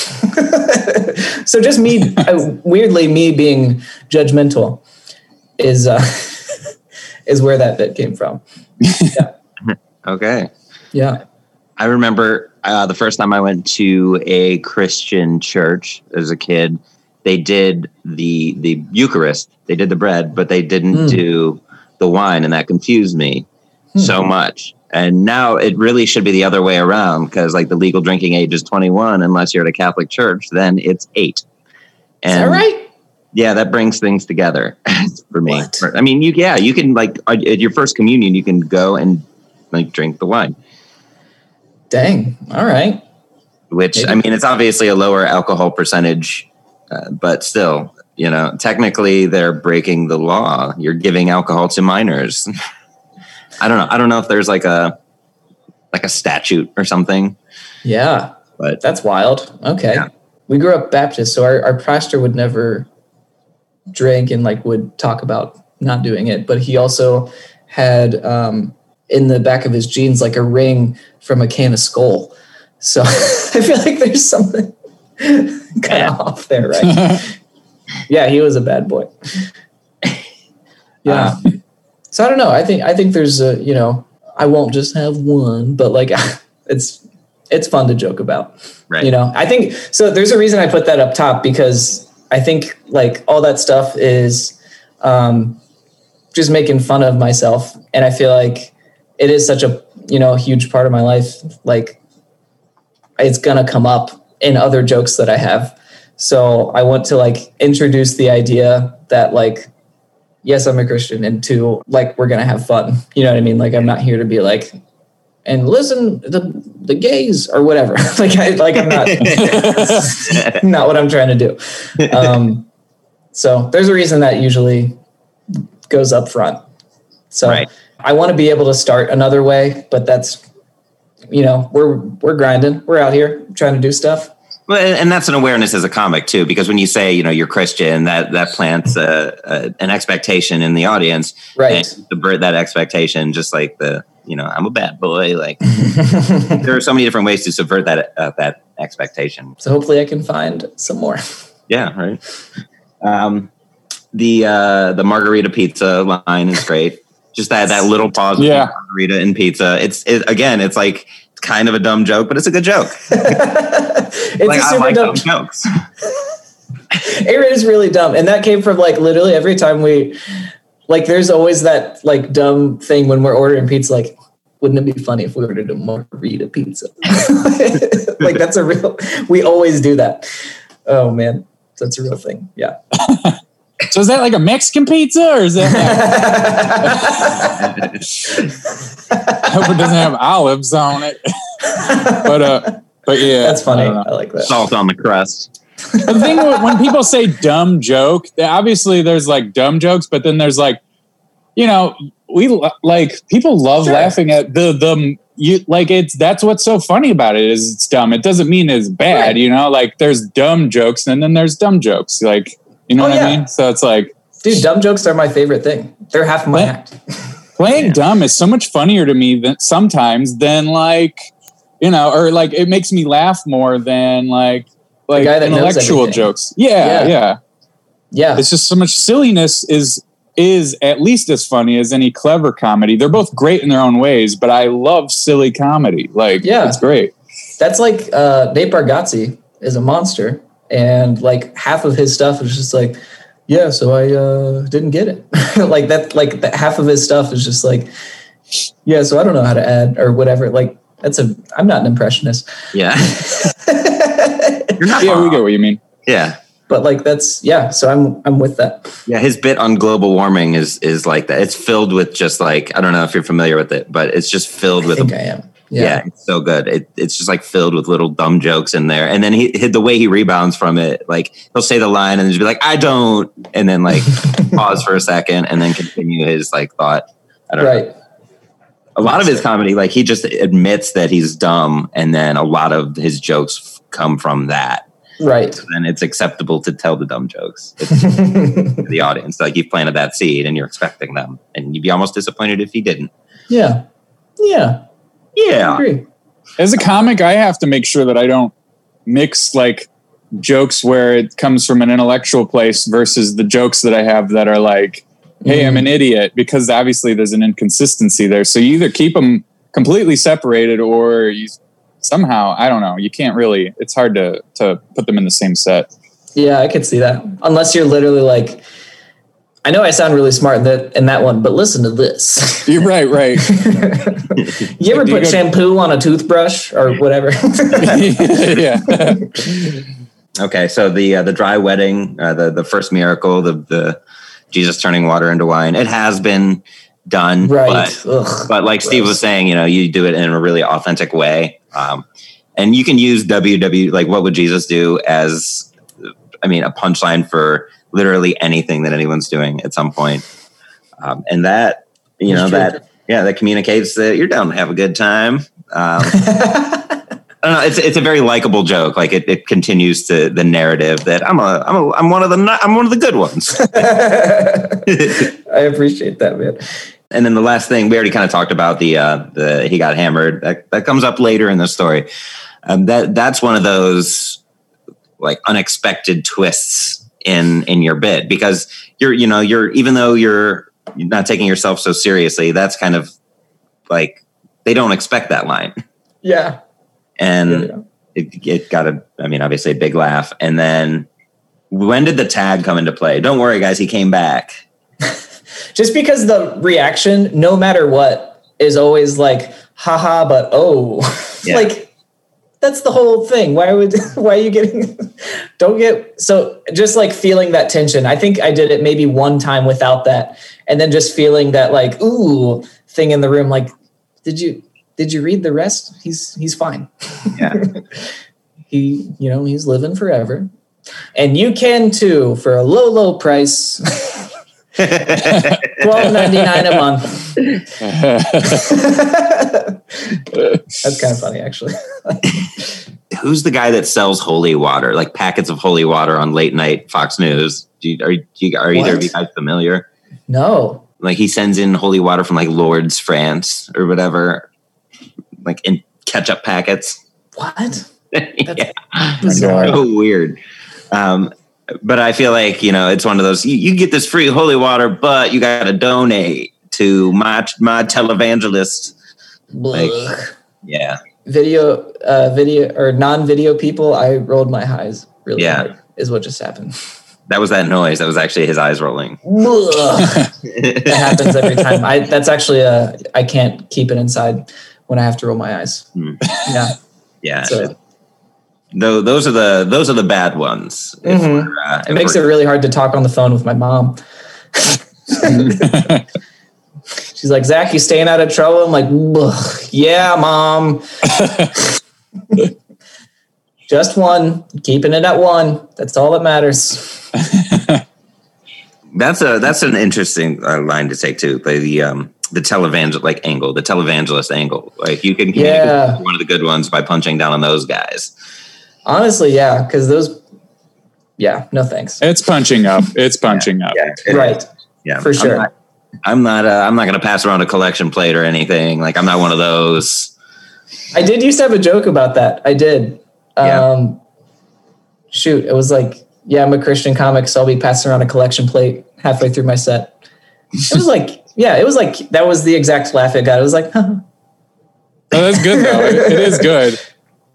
so just me, uh, weirdly, me being judgmental is uh, is where that bit came from. Yeah. Okay. Yeah. I remember uh, the first time I went to a Christian church as a kid. They did the the Eucharist. They did the bread, but they didn't Mm. do the wine, and that confused me so much. And now it really should be the other way around because, like, the legal drinking age is twenty one, unless you're at a Catholic church. Then it's eight. Is that right? yeah, that brings things together for me. What? I mean, you yeah, you can like uh, at your first communion, you can go and like drink the wine. Dang. All right. which Maybe. I mean, it's obviously a lower alcohol percentage, uh, but still, you know, technically they're breaking the law. You're giving alcohol to minors. I don't know. I don't know if there's like a like a statute or something, Yeah. but That's wild. Okay. Yeah. We grew up Baptist, so our, our pastor would never drink and like would talk about not doing it. But he also had um, in the back of his jeans like a ring from a can of Skoal. So I feel like there's something kind of off there, right? yeah, he was a bad boy. Yeah. so I don't know. I think I think there's a you know I won't just have one, but like it's it's fun to joke about. right. You know, I think so. There's a reason I put that up top because I think like all that stuff is um, just making fun of myself, and I feel like it is such a you know huge part of my life. Like it's gonna come up in other jokes that I have. So I want to like introduce the idea that like yes, I'm a Christian, and two, like we're gonna have fun. You know what I mean? Like I'm not here to be like and listen the the gays or whatever. like I like I'm not not what I'm trying to do. Um, so there's a reason that usually goes up front. So Right. I want to be able to start another way, but that's you know we're we're grinding. We're out here trying to do stuff. Well, and that's an awareness as a comic too, because when you say you know you're Christian, that that plants a, a, an expectation in the audience, Right. Subvert that expectation, just like the you know I'm a bad boy. Like there are so many different ways to subvert that uh, that expectation. so hopefully I can find some more. Yeah, right. Um, the uh, the margarita pizza line is great. Just that that little pause, between Yeah. margarita and pizza. It's it, again, it's like kind of a dumb joke, but it's a good joke. it's like a I super like dumb dumb jokes. it is really dumb, and that came from like literally every time we, like, there's always that like dumb thing when we're ordering pizza, like. Wouldn't it be funny if we ordered a margarita pizza? like that's a real. We always do that. Oh man, that's a real thing. Yeah. So is that like a Mexican pizza or is that? Like, I hope it doesn't have olives on it. but uh, but yeah, That's funny. I. I like that. Salt on the crust. the thing when people say dumb joke, obviously there's like dumb jokes, but then there's like, you know, we like people love Sure. laughing at the the you like it's that's what's so funny about it is it's dumb. It doesn't mean it's bad, Right. you know. Like there's dumb jokes and then there's dumb jokes. Like you know Oh, what yeah. I mean? So it's like Dude, dumb jokes are my favorite thing. They're half my act. playing dumb is so much funnier to me than sometimes than like you know or like it makes me laugh more than like like intellectual jokes yeah, Yeah. yeah Yeah. it's just so much silliness is is at least as funny as any clever comedy they're both great in their own ways but i love silly comedy like Yeah. it's great That's like uh, Nate Bargatze is a monster, and like half of his stuff is just like, yeah, so I uh, didn't get it. like that, like that half of his stuff is just like, yeah, so I don't know how to add or whatever. Like that's a, I'm not an impressionist, Yeah. You're not yeah we get what you mean Yeah. but like that's yeah. So I'm I'm with that. Yeah, his bit on global warming is is like that. It's filled with just like I don't know if you're familiar with it, but it's just filled I with think I am. Yeah. Yeah. it's so good. It, it's just like filled with little dumb jokes in there, and then he, he the way he rebounds from it, like he'll say the line and just be like, "I don't," and then like pause for a second and then continue his like thought. I don't know. Right. A lot of his comedy, like he just admits that he's dumb, and then a lot of his jokes f- come from that. Right. Then it's acceptable to tell the dumb jokes to the audience. Like you've planted that seed, and you're expecting them, and you'd be almost disappointed if he didn't. yeah. Yeah. I Yeah, as a comic i have to make sure that i don't mix like jokes where it comes from an intellectual place versus the jokes that i have that are like hey i'm an mm. idiot because obviously there's an inconsistency there. So you either keep them completely separated or you somehow i don't know you can't really it's hard to to put them in the same set. Yeah, I could see that. Unless you're literally like, I know I sound really smart in that in that one, but listen to this. you're right right you ever Do you put go- shampoo on a toothbrush or whatever? yeah Okay, so the uh, the dry wedding, uh, the the first miracle, the the Jesus turning water into wine, it has been done, right. But, Ugh. but like Steve was saying, you know, you do it in a really authentic way, um, and you can use WW like what would Jesus do as, I mean, a punchline for literally anything that anyone's doing at some point, um, and that you know that yeah that communicates that you're down to have a good time. Um, I don't know. It's it's a very likable joke. Like it, it continues to the narrative that I'm a I'm a I'm one of the I'm one of the good ones. I appreciate that, man. and then the last thing we already kind of talked about the uh the he got hammered that that comes up later in the story. Um, that that's one of those like unexpected twists in in your bid because you're you know you're even though you're not taking yourself so seriously that's kind of like they don't expect that line Yeah. and Yeah. it, it got a i mean obviously a big laugh and then when did the tag come into play don't worry guys he came back Just because the reaction, no matter what, is always like, haha, but oh. Yeah. like that's the whole thing. Why would why are you getting don't get so just like feeling that tension. I think I did it maybe one time without that. And then just feeling that like, ooh, thing in the room, like, did you did you read the rest? He's he's fine. yeah He, you know, he's living forever. And you can too for a low, low price. Twelve ninety nine a month. That's kind of funny, actually. who's the guy that sells holy water like packets of holy water on late night fox news do you, are, you, do you, are either of you guys familiar No, like he sends in holy water from like Lourdes france or whatever like in ketchup packets what? yeah. Bizarre. so weird. Um, but I feel like you know it's one of those you, you get this free holy water, but you got to donate to my my televangelist. Like- Yeah, video, uh, video or non-video people. I rolled my highs really Yeah. hard. Is what just happened. That was that noise. That was actually his eyes rolling. that happens every time. I that's actually a I can't keep it inside when I have to roll my eyes. Hmm. Yeah. Yeah. So Though those are the those are the bad ones. Mhm. uh, it makes it really hard to talk on the phone with my mom. She's like, Zach, you staying out of trouble? I'm like, yeah, mom. Just one, keeping it at one. That's all that matters. That's a that's an interesting uh, line to take too. The, the um the televangel like angle, the televangelist angle. Like you can communicate Yeah. one of the good ones by punching down on those guys. Honestly, yeah, because those, yeah, no thanks. it's punching up. It's punching up. Yeah, it- Right, Yeah, for I'm sure. not- I'm not. Uh, I'm not going to pass around a collection plate or anything. Like I'm not one of those. I did used to have a joke about that. I did. Yeah. Um, shoot, it was like, yeah, I'm a Christian comic, so I'll be passing around a collection plate halfway through my set. It was like, yeah, it was like that was the exact laugh it got. It was like, Oh, that's good though. It- it is good.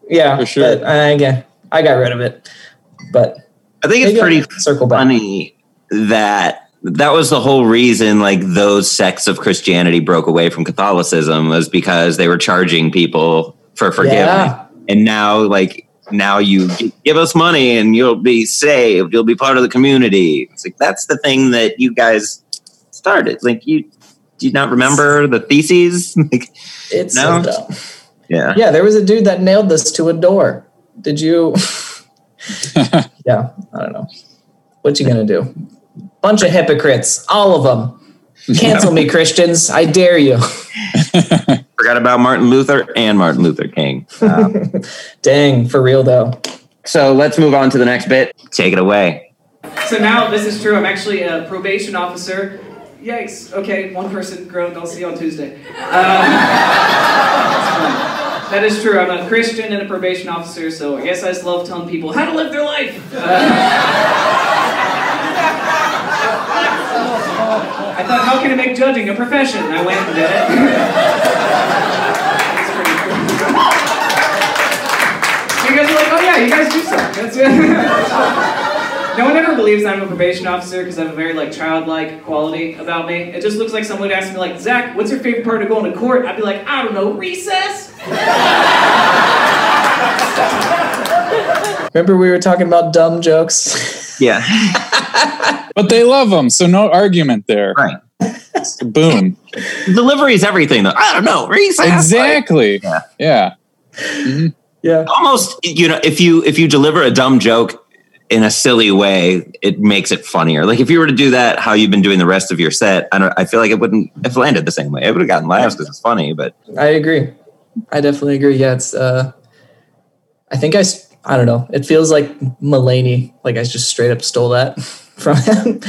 Yeah, For sure. But uh, I, again, I got rid of it. But I think it's pretty circle back. funny that that was the whole reason like those sects of Christianity broke away from Catholicism was because they were charging people for forgiveness. Yeah. And now like now you give us money and you'll be saved. You'll be part of the community. It's like that's the thing that you guys started. Like you do you not remember the theses? like It's No. so dumb. Yeah. Yeah, there was a dude that nailed this to a door. Did you? yeah, I don't know. What you gonna do? Bunch of hypocrites, all of them. Cancel me, Christians! I dare you. Forgot about Martin Luther and Martin Luther King. Um, Dang, for real though. so let's move on to the next bit. Take it away. So now this is true. I'm actually a probation officer. Yikes. Okay, one person groaned. I'll see you on Tuesday. Um, that is true. I'm a Christian and a probation officer, so I guess I just love telling people how to live their life. Uh, I thought, how can I make judging a profession? I went and did it. You guys are like, oh yeah, you guys do suck. That's it. No one ever believes I'm a probation officer because I have a very like childlike quality about me. It just looks like someone would ask me like, Zach, what's your favorite part of going to court? I'd be like, I don't know, recess. Remember we were talking about dumb jokes? Yeah. But they love them, so no argument there. right. Boom. Delivery is everything, though. I don't know. Recess. Exactly. Yeah. Yeah. yeah. Almost, you know, if you if you deliver a dumb joke in a silly way, it makes it funnier. Like if you were to do that, how you've been doing the rest of your set, I don't. I feel like it wouldn't have landed the same way. It would have gotten laughs because it's funny, but I agree. I definitely agree. Yeah, it's. uh I think I. I don't know. It feels like Mulaney. Like I just straight up stole that from him.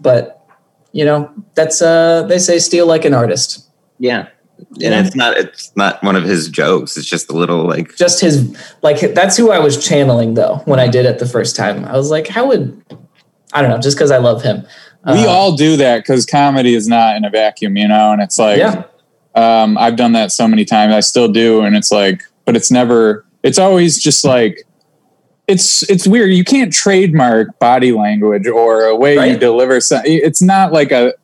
but you know, that's. uh They say steal like an artist. yeah. Yeah. And it's not it's not one of his jokes. It's just a little like Just his. Like that's who I was channeling though when I did it the first time. I was like, how would. I don't know. Just because I love him. We Uh, all do that because comedy is not in a vacuum, you know, and it's like Yeah. um, I've done that so many times. I still do, and it's like, but it's never. It's always just like it's it's weird. You can't trademark body language or a way you deliver. So, it's not like a.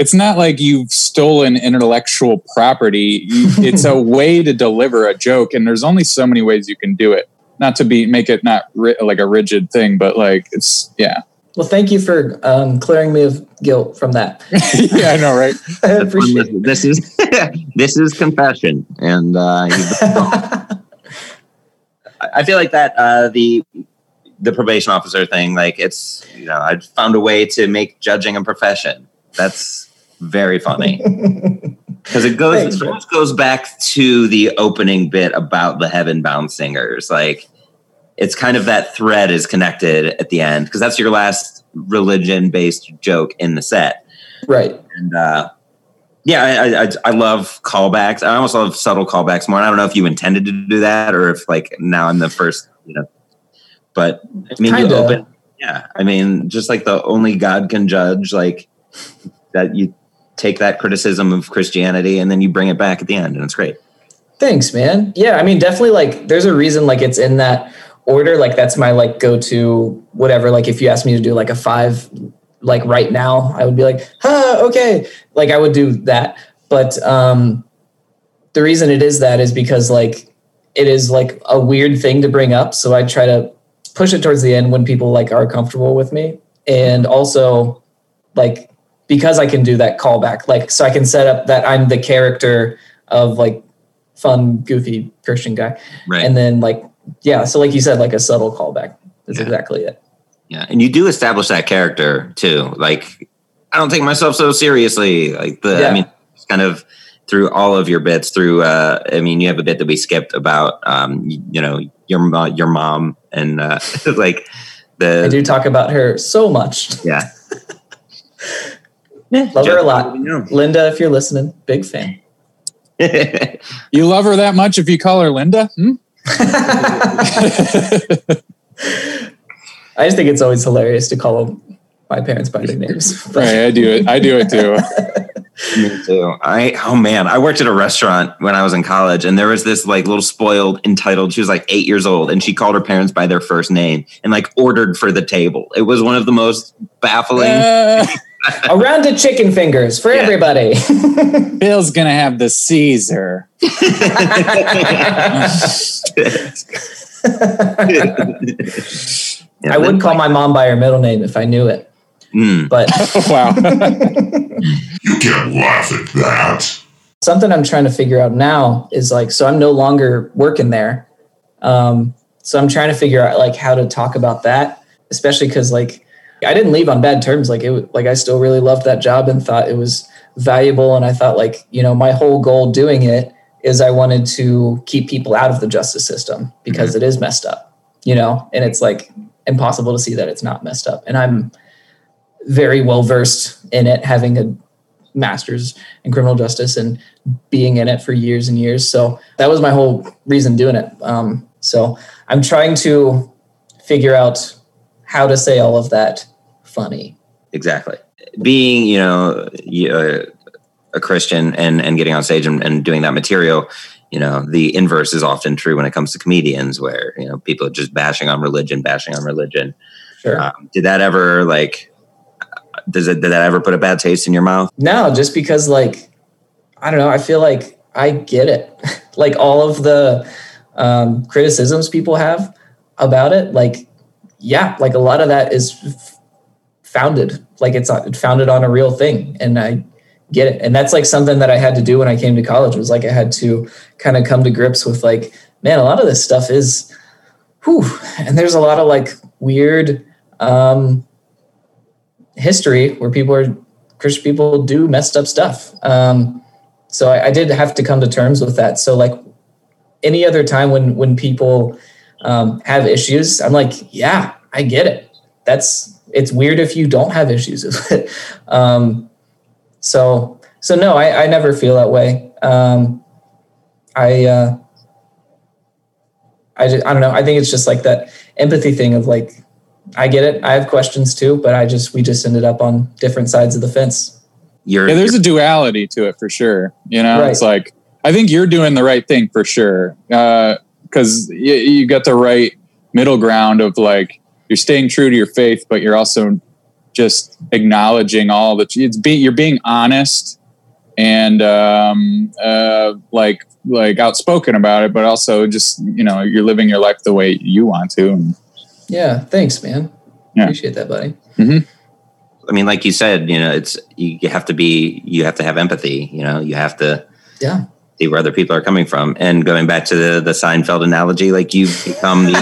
It's not like you've stolen intellectual property. It's a way to deliver a joke, and there's only so many ways you can do it. Not to be make it not ri- like a rigid thing, but like it's yeah, Well, thank you for um, clearing me of guilt from that. yeah. I know, right? I appreciate it. this is this is confession, and uh, I feel like that uh, the the probation officer thing, like it's you know, I found a way to make judging a profession. That's very funny because it goes Thanks, it almost goes back to the opening bit about the heaven bound singers. Like it's kind of that thread is connected at the end because that's your last religion based joke in the set. right. And uh, yeah, I, I I love callbacks. I almost love subtle callbacks more. And I don't know if you intended to do that or if like now I'm the first, you know. But I mean, you open, yeah. I mean, just like the only God can judge, like that. You take that criticism of Christianity and then you bring it back at the end, and it's great. Thanks, man. Yeah, I mean, definitely. Like, there's a reason. Like, it's in that order. Like that's my like go to whatever. Like if you ask me to do like a five, like right now, I would be like, ah, okay. Like I would do that. But um, the reason it is that is because like it is like a weird thing to bring up. So I try to push it towards the end when people like are comfortable with me. And also like because I can do that callback, like so I can set up that I'm the character of like fun, goofy Christian guy. Right. And then like yeah, so like you said, like a subtle callback. That's Yeah. exactly it. Yeah, and you do establish that character too. Like, I don't take myself so seriously. Like the, Yeah. I mean, it's kind of through all of your bits. Through, uh, I mean, you have a bit that we skipped about, um, you, you know, your your mom and uh, like I the do talk about her so much. yeah. Love her a lot. Linda, if you're listening, big fan. You love her that much if you call her Linda? Hmm? I just think it's always hilarious to call my parents by their names. Right, I do it. I do it too. Me too. I oh man, I worked at a restaurant when I was in college, and there was this like little spoiled, entitled. She was like eight years old, and she called her parents by their first name and like ordered for the table. It was one of the most baffling. Uh, a round of chicken fingers for Yeah. everybody. Bill's gonna have the Caesar. Yeah, I would then, call my mom by her middle name if I knew it. Mm, But wow. You can't laugh at that. something I'm trying to figure out now is like, so I'm no longer working there. Um, so I'm trying to figure out like how to talk about that, especially because like I didn't leave on bad terms. Like it, like I still really loved that job and thought it was valuable. And I thought like, you know, my whole goal doing it is I wanted to keep people out of the justice system because it is messed up, you know, and it's like impossible to see that it's not messed up. And I'm very well versed in it, having a master's in criminal justice and being in it for years and years. So that was my whole reason doing it. Um, so I'm trying to figure out how to say all of that funny. exactly. Being you know uh, a Christian and and getting on stage and, and doing that material. You know, the inverse is often true when it comes to comedians, where you know people are just bashing on religion, bashing on religion. Sure. Um, did that ever like? Does it did that ever put a bad taste in your mouth? No, just because like I don't know, I feel like I get it. like all of the um, criticisms people have about it, like yeah, like a lot of that is founded. Like it's uh, founded on a real thing, and I get it. And that's like something that I had to do when I came to college. Was like I had to kind of come to grips with like, man, a lot of this stuff is, whew, and there's a lot of like weird um, history where people are Christian people do messed up stuff. Um, so I, I did have to come to terms with that. So like any other time when when people um, have issues, I'm like, yeah, I get it. That's it's weird if you don't have issues with it. Um, so so no, I, I never feel that way. Um, I uh, I just, I don't know. I think it's just like that empathy thing of like I get it. I have questions too, but I just we just ended up on different sides of the fence. You're, Yeah, there's a duality to it for sure. You know, Right. it's like I think you're doing the right thing for sure because you, you got the right middle ground of like you're staying true to your faith, but you're also just acknowledging all that it's be you're being honest and um, uh, like like outspoken about it, but also just you know you're living your life the way you want to. And Yeah, thanks, man. Yeah. Appreciate that, buddy. I mean, like you said, you know, it's you you have to be, you have to have empathy. You know, you have to Yeah. see where other people are coming from. And going back to the the Seinfeld analogy, like you've become the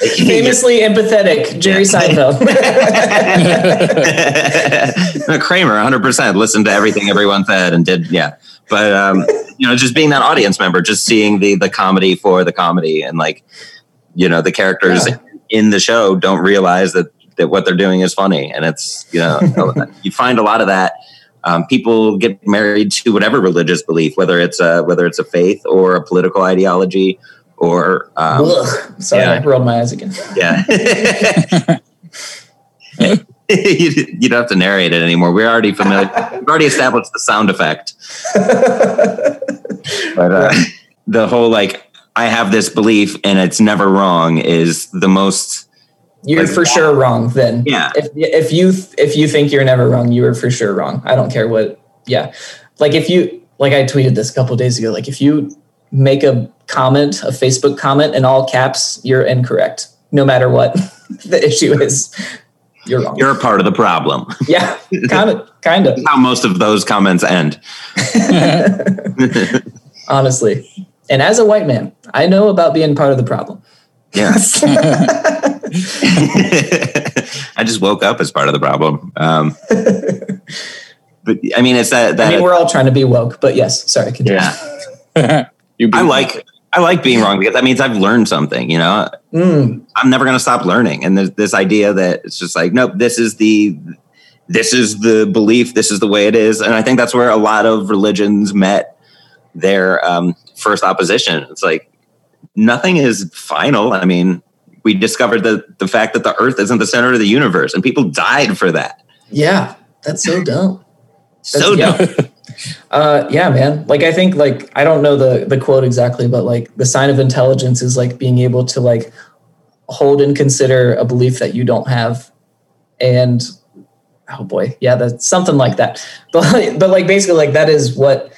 Famously empathetic, Jerry Seinfeld. Kramer, 100 percent listened to everything everyone said and did, yeah. But um, you know, just being that audience member, just seeing the the comedy for the comedy, and like, you know, the characters Yeah. in the show don't realize that that what they're doing is funny, and it's you know, you find a lot of that. Um, people get married to whatever religious belief, whether it's a whether it's a faith or a political ideology or um, Ugh. Sorry, yeah. I rolled my eyes again. yeah. you, you don't have to narrate it anymore. We're already familiar. We've already established the sound effect. But uh, the whole like I have this belief and it's never wrong is the most You're Like for sure wrong then. Yeah. If if you if you think you're never wrong, you are for sure wrong. I don't care what. Yeah. Like if you like I tweeted this a couple days ago. Like if you make a comment, a Facebook comment in all caps, you're incorrect. No matter what the issue is, you're wrong. you're a part of the problem. yeah. Kind of. Kind of. How most of those comments end. Honestly. And as a white man, I know about being part of the problem. Yes. I just woke up as part of the problem. Um, but I mean, it's that I mean, we're all trying to be woke, but yes. Sorry. Continue. yeah. You I me. like I like being wrong because that means I've learned something. You know, Mm, I'm never going to stop learning. And there's this idea that it's just like, nope, this is the this is the belief, this is the way it is. And I think that's where a lot of religions met their um, first opposition. It's like nothing is final. I mean, we discovered the the fact that the Earth isn't the center of the universe, and people died for that. yeah. That's so dumb. So dumb. Uh, yeah, man. Like I think like I don't know the the quote exactly, but like the sign of intelligence is like being able to like hold and consider a belief that you don't have, and oh boy, yeah, that's something like that. But but like basically like that is what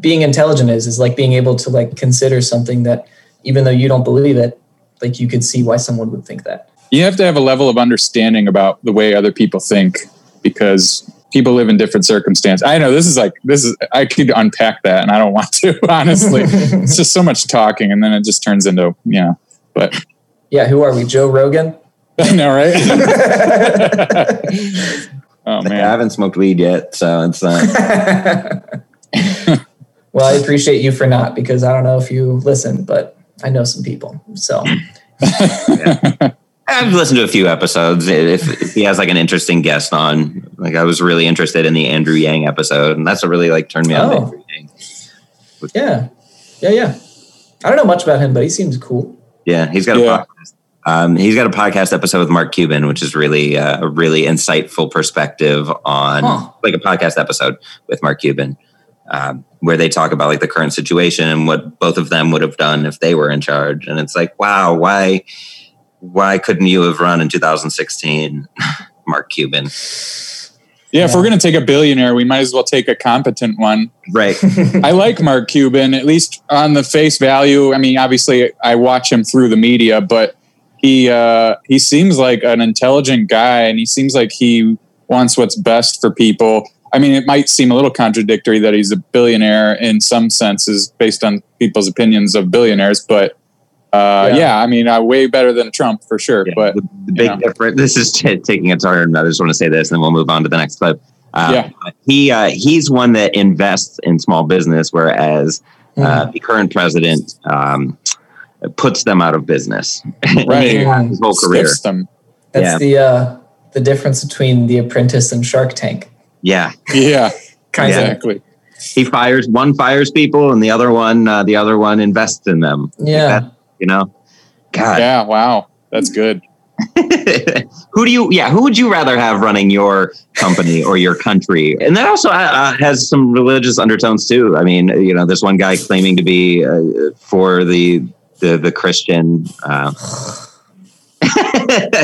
being intelligent is is like being able to like consider something that even though you don't believe it, like you could see why someone would think that. you have to have a level of understanding about the way other people think because people live in different circumstances. I know this is like this is I could unpack that and I don't want to honestly. it's just so much talking and then it just turns into, you know, but Yeah, who are we? Joe Rogan. I know, right? oh I haven't smoked weed yet, so it's uh, well, I appreciate you for not because I don't know if you listen, but I know some people. So I've listened to a few episodes. If, if he has like an interesting guest on, like I was really interested in the Andrew Yang episode, and that's what really like turned me on. to Oh. Andrew Yang. yeah, yeah, yeah. I don't know much about him, but he seems cool. Yeah, he's got a podcast. Um, he's got a podcast episode with Mark Cuban, which is really uh, a really insightful perspective on Huh. like a podcast episode with Mark Cuban, um, where they talk about like the current situation and what both of them would have done if they were in charge. And it's like, wow, why, why couldn't you have run in 2016, Mark Cuban? Yeah, if we're gonna take a billionaire, we might as well take a competent one. Right. I like Mark Cuban, at least on the face value. I mean, obviously, I watch him through the media, but he uh, he seems like an intelligent guy, and he seems like he wants what's best for people. I mean, it might seem a little contradictory that he's a billionaire in some senses, based on people's opinions of billionaires, but uh, Yeah. yeah. I mean, uh, way better than Trump for sure. Yeah, But the, the big yeah. difference. This is t- taking a turn. I just want to say this, and then we'll move on to the next clip. Um, Yeah. he uh, he's one that invests in small business, whereas uh, the current president um, puts them out of business. Right. his whole career. Them. That's Yeah. the uh, the difference between The Apprentice and Shark Tank. Yeah, Yeah, Kind of. exactly. he fires one fires people, and the other one uh, the other one invests in them. Yeah. You know, God. Yeah, wow, that's good. who do you? Yeah, who would you rather have running your company or your country? And that also uh, has some religious undertones too. I mean, you know, this one guy claiming to be uh, for the the the Christian. Uh,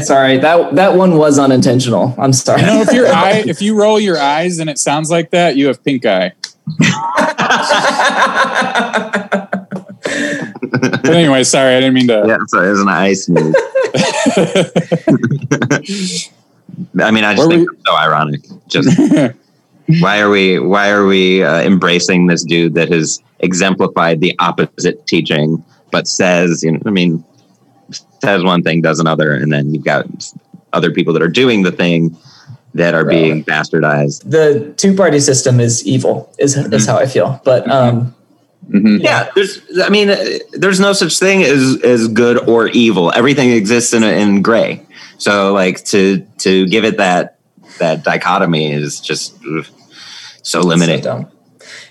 Sorry, that that one was unintentional. I'm sorry. You know, if your eye, if you roll your eyes and it sounds like that, you have pink eye. But anyway, sorry, I didn't mean to. yeah, so it was an ice move. I mean, I just Where think we- it's so ironic. Just why are we why are we uh, embracing this dude that has exemplified the opposite teaching, but says, you know, I mean, says one thing, does another, and then you've got other people that are doing the thing that are being bastardized. the two party system is evil. Is is how I feel. But um, Mhm. Yeah, there's. I mean, uh, there's no such thing as as good or evil. Everything exists in in gray. So, like to to give it that that dichotomy is just ugh, so limiting. so.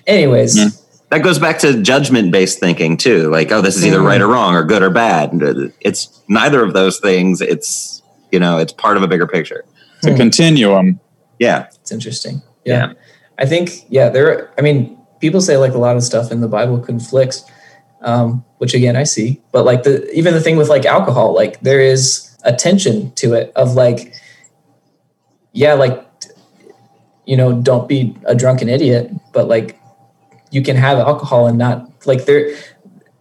Anyways, Yeah. that goes back to judgment based thinking too. Like, oh, this is either right or wrong, or good or bad. It's neither of those things. It's you know, it's part of a bigger picture. It's a continuum. Yeah, it's interesting. Yeah. I think yeah, there. I mean, people say like a lot of stuff in the Bible conflicts, um, which again I see. But like the even the thing with like alcohol, like there is a tension to it of like, yeah, like you know, don't be a drunken idiot, but like you can have alcohol and not like there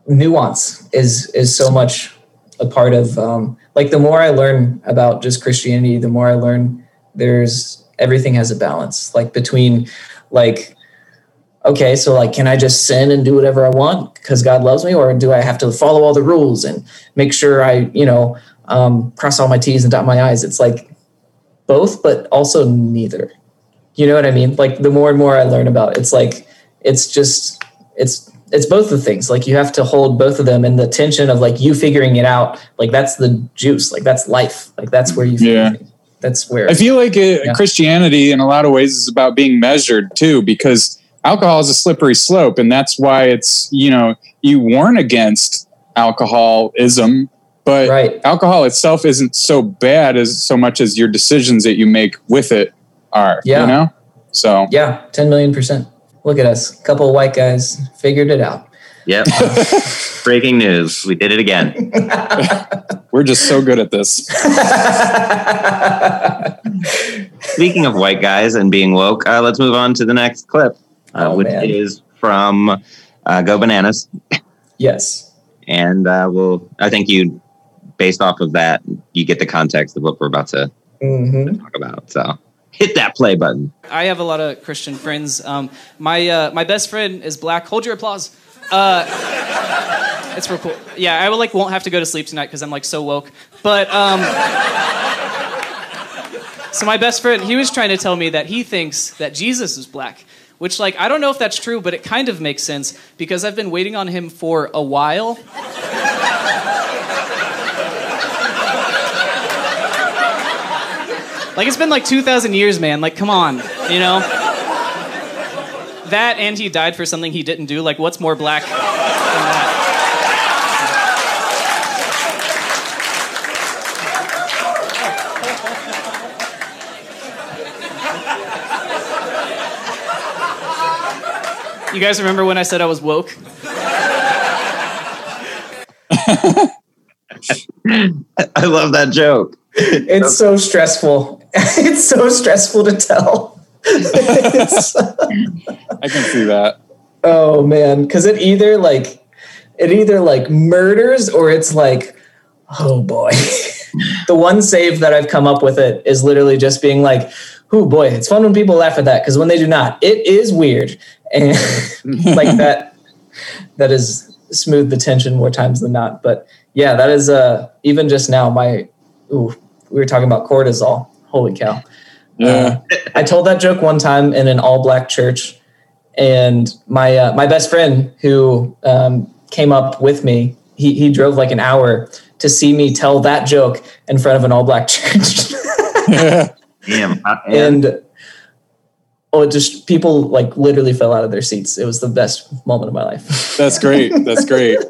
nuance is is so much a part of um, like the more I learn about just Christianity, the more I learn there's everything has a balance like between like okay so like can i just sin and do whatever i want because god loves me? Or do i have to follow all the rules and make sure i you know um, cross all my t's and dot my i's? It's like both but also neither. You know what i mean? Like the more and more i learn about it, it's like it's just it's it's both the things. Like you have to hold both of them and the tension of like you figuring it out. Like that's the juice. Like that's life. Like that's where you Yeah. that's where I feel like it, Yeah. Christianity, in a lot of ways, is about being measured too, because alcohol is a slippery slope, and that's why it's you know you warn against alcoholism, but Right. alcohol itself isn't so bad as so much as your decisions that you make with it are. Yeah. you know. So Yeah, 10 million percent. Look at us. A couple of white guys figured it out. Yep. Breaking news. We did it again. we're just so good at this. Speaking of white guys and being woke, uh, let's move on to the next clip, Oh, which man. is from uh, Go Bananas. yes. And uh, we'll, I think you, based off of that, you get the context of what we're about to hmm talk about. So hit that play button. I have a lot of Christian friends. Um, my uh, my best friend is black. Hold your applause. Uh, it's real cool. Yeah, I will like won't have to go to sleep tonight because I'm like so woke. But um, so my best friend, he was trying to tell me that he thinks that Jesus is black. Which, like, I don't know if that's true, but it kind of makes sense because I've been waiting on him for a while. Like it's been like 2,000 years, man. Like, come on, you know? That and he died for something he didn't do. Like, what's more black You guys remember when I said I was woke? I love that joke. It's so stressful. it's so stressful to tell. I can see that. oh man, because it either like it either like murders or it's like, oh boy. the one save that I've come up with it is literally just being like, oh boy, it's fun when people laugh at that because when they do not, it is weird. And like that that is smooth the tension more times than not. But yeah, that is uh even just now my ooh, we were talking about cortisol. Holy cow. Yeah. I told that joke one time in an all black church, and my uh, my best friend who um, came up with me, he he drove like an hour to see me tell that joke in front of an all black church, Damn. And and oh, it just people like literally fell out of their seats. It was the best moment of my life. That's great. That's great.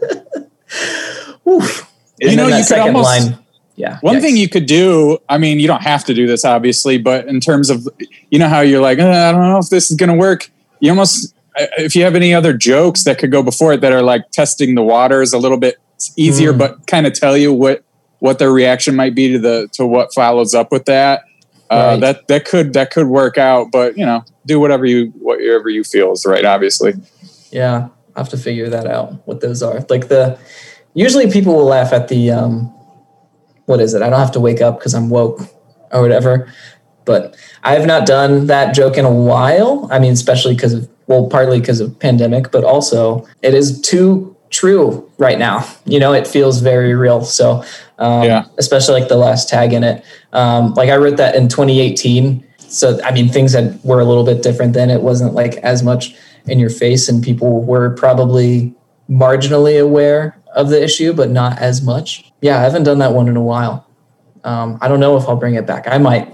You know, you could second almost- line. Yeah. One yikes. thing you could do, I mean, you don't have to do this obviously, but in terms of, you know, how you're like, "Uh, I don't know if this is going to work. You almost, if you have any other jokes that could go before it that are like testing the waters a little bit easier, Mm. but kind of tell you what, what their reaction might be to the, to what follows up with that. Uh, Right. that, that could, that could work out, but you know, do whatever you, whatever you feel is right. Obviously. Yeah, I have to figure that out. What those are like the. Usually, people will laugh at the. um What is it? I don't have to wake up because I'm woke, or whatever. But I have not done that joke in a while. I mean, especially because of well, partly because of pandemic, but also it is too true right now. You know, it feels very real. So, um, Yeah. especially like the last tag in it. Um, like I wrote that in 2018. So I mean, things had were a little bit different then. It wasn't like as much in your face, and people were probably marginally aware of the issue, but not as much. Yeah, I haven't done that one in a while. Um, I don't know if I'll bring it back. I might,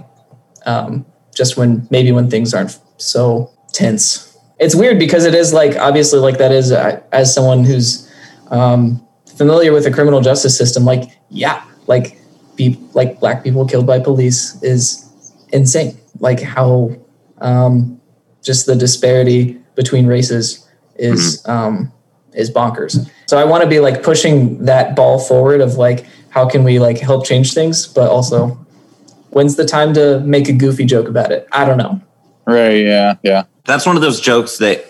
um, just when maybe when things aren't so tense. It's weird because it is like obviously like that is uh, as someone who's um, familiar with the criminal justice system. Like yeah, like be like black people killed by police is insane. Like how um, just the disparity between races is um, is bonkers. So I want to be like pushing that ball forward of like how can we like help change things, but also when's the time to make a goofy joke about it? I don't know. Right. Yeah. Yeah. That's one of those jokes that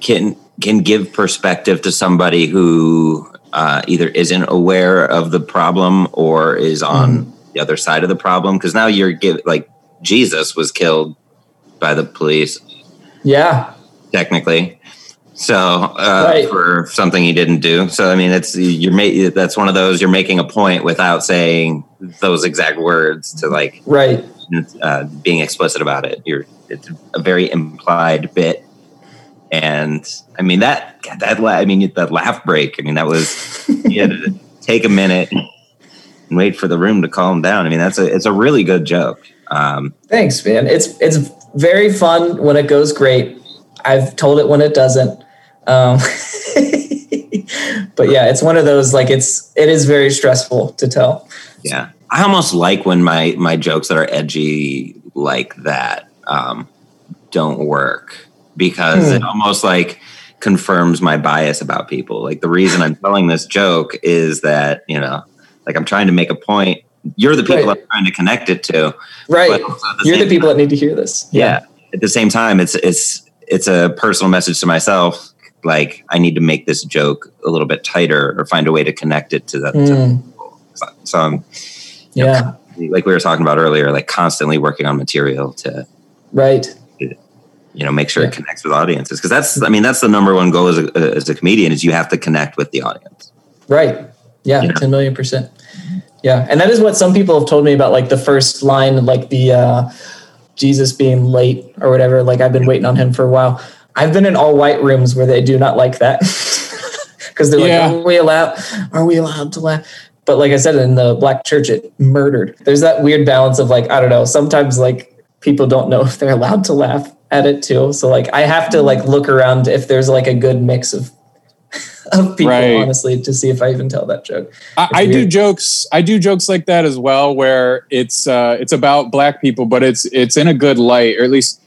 can can give perspective to somebody who uh, either isn't aware of the problem or is on the other side of the problem. Because now you're give like Jesus was killed by the police Yeah. technically. So uh, Right. for something he didn't do. So I mean, it's you're ma- that's one of those you're making a point without saying those exact words to like Right. uh, being explicit about it. You're it's a very implied bit, and I mean that that la- I mean that laugh break. I mean that was you had to take a minute and wait for the room to calm down. I mean that's a it's a really good joke. Um, Thanks, man. It's it's very fun when it goes great. I've told it when it doesn't. Um, but yeah, it's one of those like it's it is very stressful to tell. Yeah. I almost like when my my jokes that are edgy like that um, don't work because Hmm. it almost like confirms my bias about people. Like the reason I'm telling this joke is that, you know, like I'm trying to make a point. You're the people Right. I'm trying to connect it to. Right. But also at the You're the people that need to hear this. yeah. At the same time, it's it's it's a personal message to myself. Like I need to make this joke a little bit tighter or find a way to connect it to that. Mm. So, so I'm yeah. like we were talking about earlier, like constantly working on material to Right. You know make sure Yeah. it connects with audiences because that's I mean that's the number one goal as a, as a comedian is you have to connect with the audience. Right. Yeah, Yeah. 10 million percent. Yeah. And that is what some people have told me about like the first line, like the uh, Jesus being late or whatever. Like I've been waiting on him for a while. I've been in all white rooms where they do not like that. Cause they're Yeah. like, are we allowed, are we allowed to laugh? But like I said, in the black church, it murdered. There's that weird balance of like, I don't know, sometimes like people don't know if they're allowed to laugh at it too. So like I have to like look around if there's like a good mix of of people, Right. honestly, to see if I even tell that joke. I, I do jokes. I do jokes like that as well, where it's uh, it's about black people, but it's it's in a good light, or at least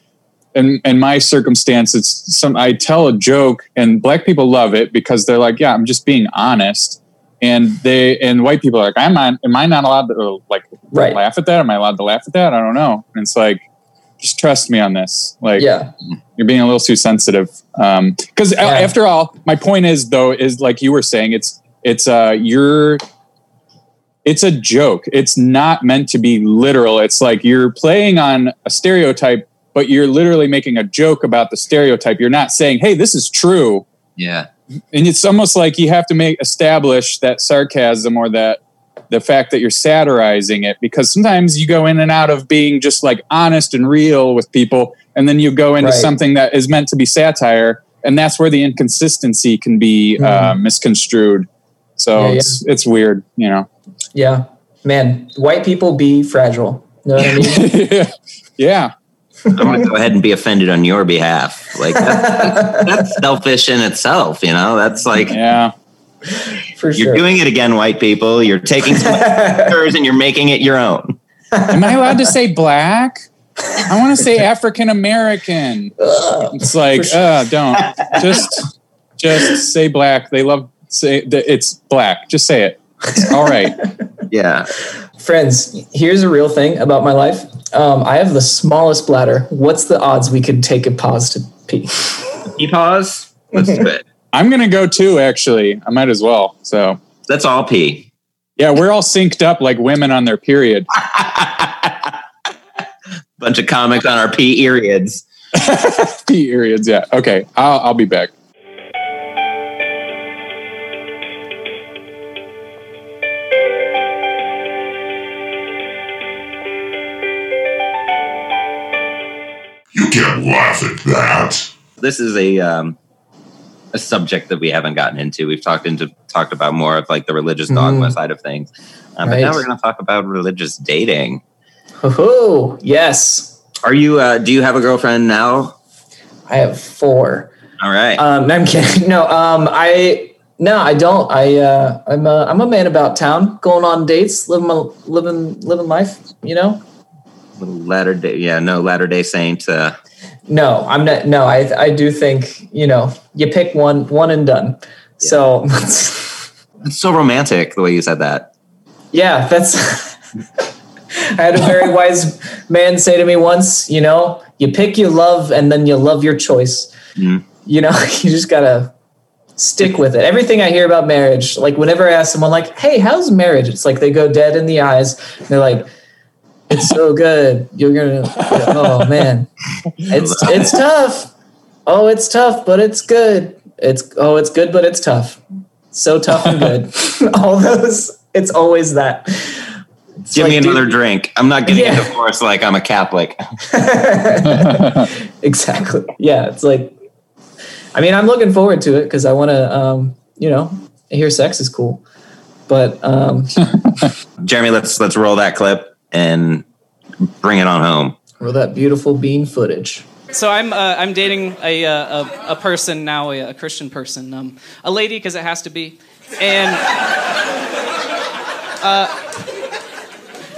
in in my circumstance, it's some. I tell a joke, and black people love it because they're like, "Yeah, I'm just being honest," and they and white people are like, "I'm not. Am I not allowed to like Right. laugh at that? Am I allowed to laugh at that? I don't know." And it's like, just trust me on this. Like, Yeah. you're being a little too sensitive Um, because Yeah. after all my point is though is like you were saying it's it's uh you're it's a joke it's not meant to be literal it's like you're playing on a stereotype but you're literally making a joke about the stereotype you're not saying hey this is true Yeah. and it's almost like you have to make establish that sarcasm or that the fact that you're satirizing it because sometimes you go in and out of being just like honest and real with people and then you go into Right. something that is meant to be satire and that's where the inconsistency can be uh, misconstrued so Mm-hmm. Yeah, it's it's weird you know Yeah. Man, white people be fragile. You know what I mean? yeah I'm gonna go ahead and be offended on your behalf. Like that's, that's selfish in itself, you know. That's like yeah For you're doing it again, white people. You're taking some pictures and you're making it your own. am i allowed to say black i want to say african american It's like, sure. uh, don't just just say black. They love say that it's black. Just say it. It's all right. Yeah. Friends, here's a real thing about my life. Um, I have the smallest bladder. What's the odds we could take a pause to pee? Pee pause. Let's do it. I'm gonna go too. Actually, I might as well. So Let's all pee. yeah, we're all synced up like women on their period. Bunch of comics on our pee periods. P periods. Yeah. Okay. I'll I'll be back. You can't laugh at that. This is a um, a subject that we haven't gotten into. We've talked into talked about more of like the religious dogma Mhm. side of things, uh, but now we're going to talk about religious dating. Oh, yes. Are you? Uh, do you have a girlfriend now? I have four. All right. Um, no, I'm kidding. No, um, I no, I don't. I uh, I'm a I'm a man about town, going on dates, living my living living life. You know. Latter day, yeah, no Latter Day Saint. Uh, no, I'm not. No, I I do think you know you pick one one and done. So It's so romantic the way you said that. yeah, that's. I had a very wise man say to me once, you know, you pick your love and then you love your choice. Mm. You know, you just gotta stick with it. Everything I hear about marriage, like whenever I ask someone, like, "Hey, how's marriage?" It's like they go dead in the eyes. They're like, "It's so good. You're gonna, oh man, it's it's tough. Oh, it's tough, but it's good. It's oh, it's good, but it's tough. So tough and good. All those. It's always that. It's Give me like, dude- another drink. I'm not getting Yeah. a divorce like I'm a Catholic. exactly. Yeah, it's like. I mean, I'm looking forward to it because I want to, um, you know, I hear sex is cool, but um, Jeremy, let's let's roll that clip and bring it on home. roll that beautiful bean footage. So I'm uh, I'm dating a, uh, a a person now, a, a Christian person, um, a lady because it has to be, and uh,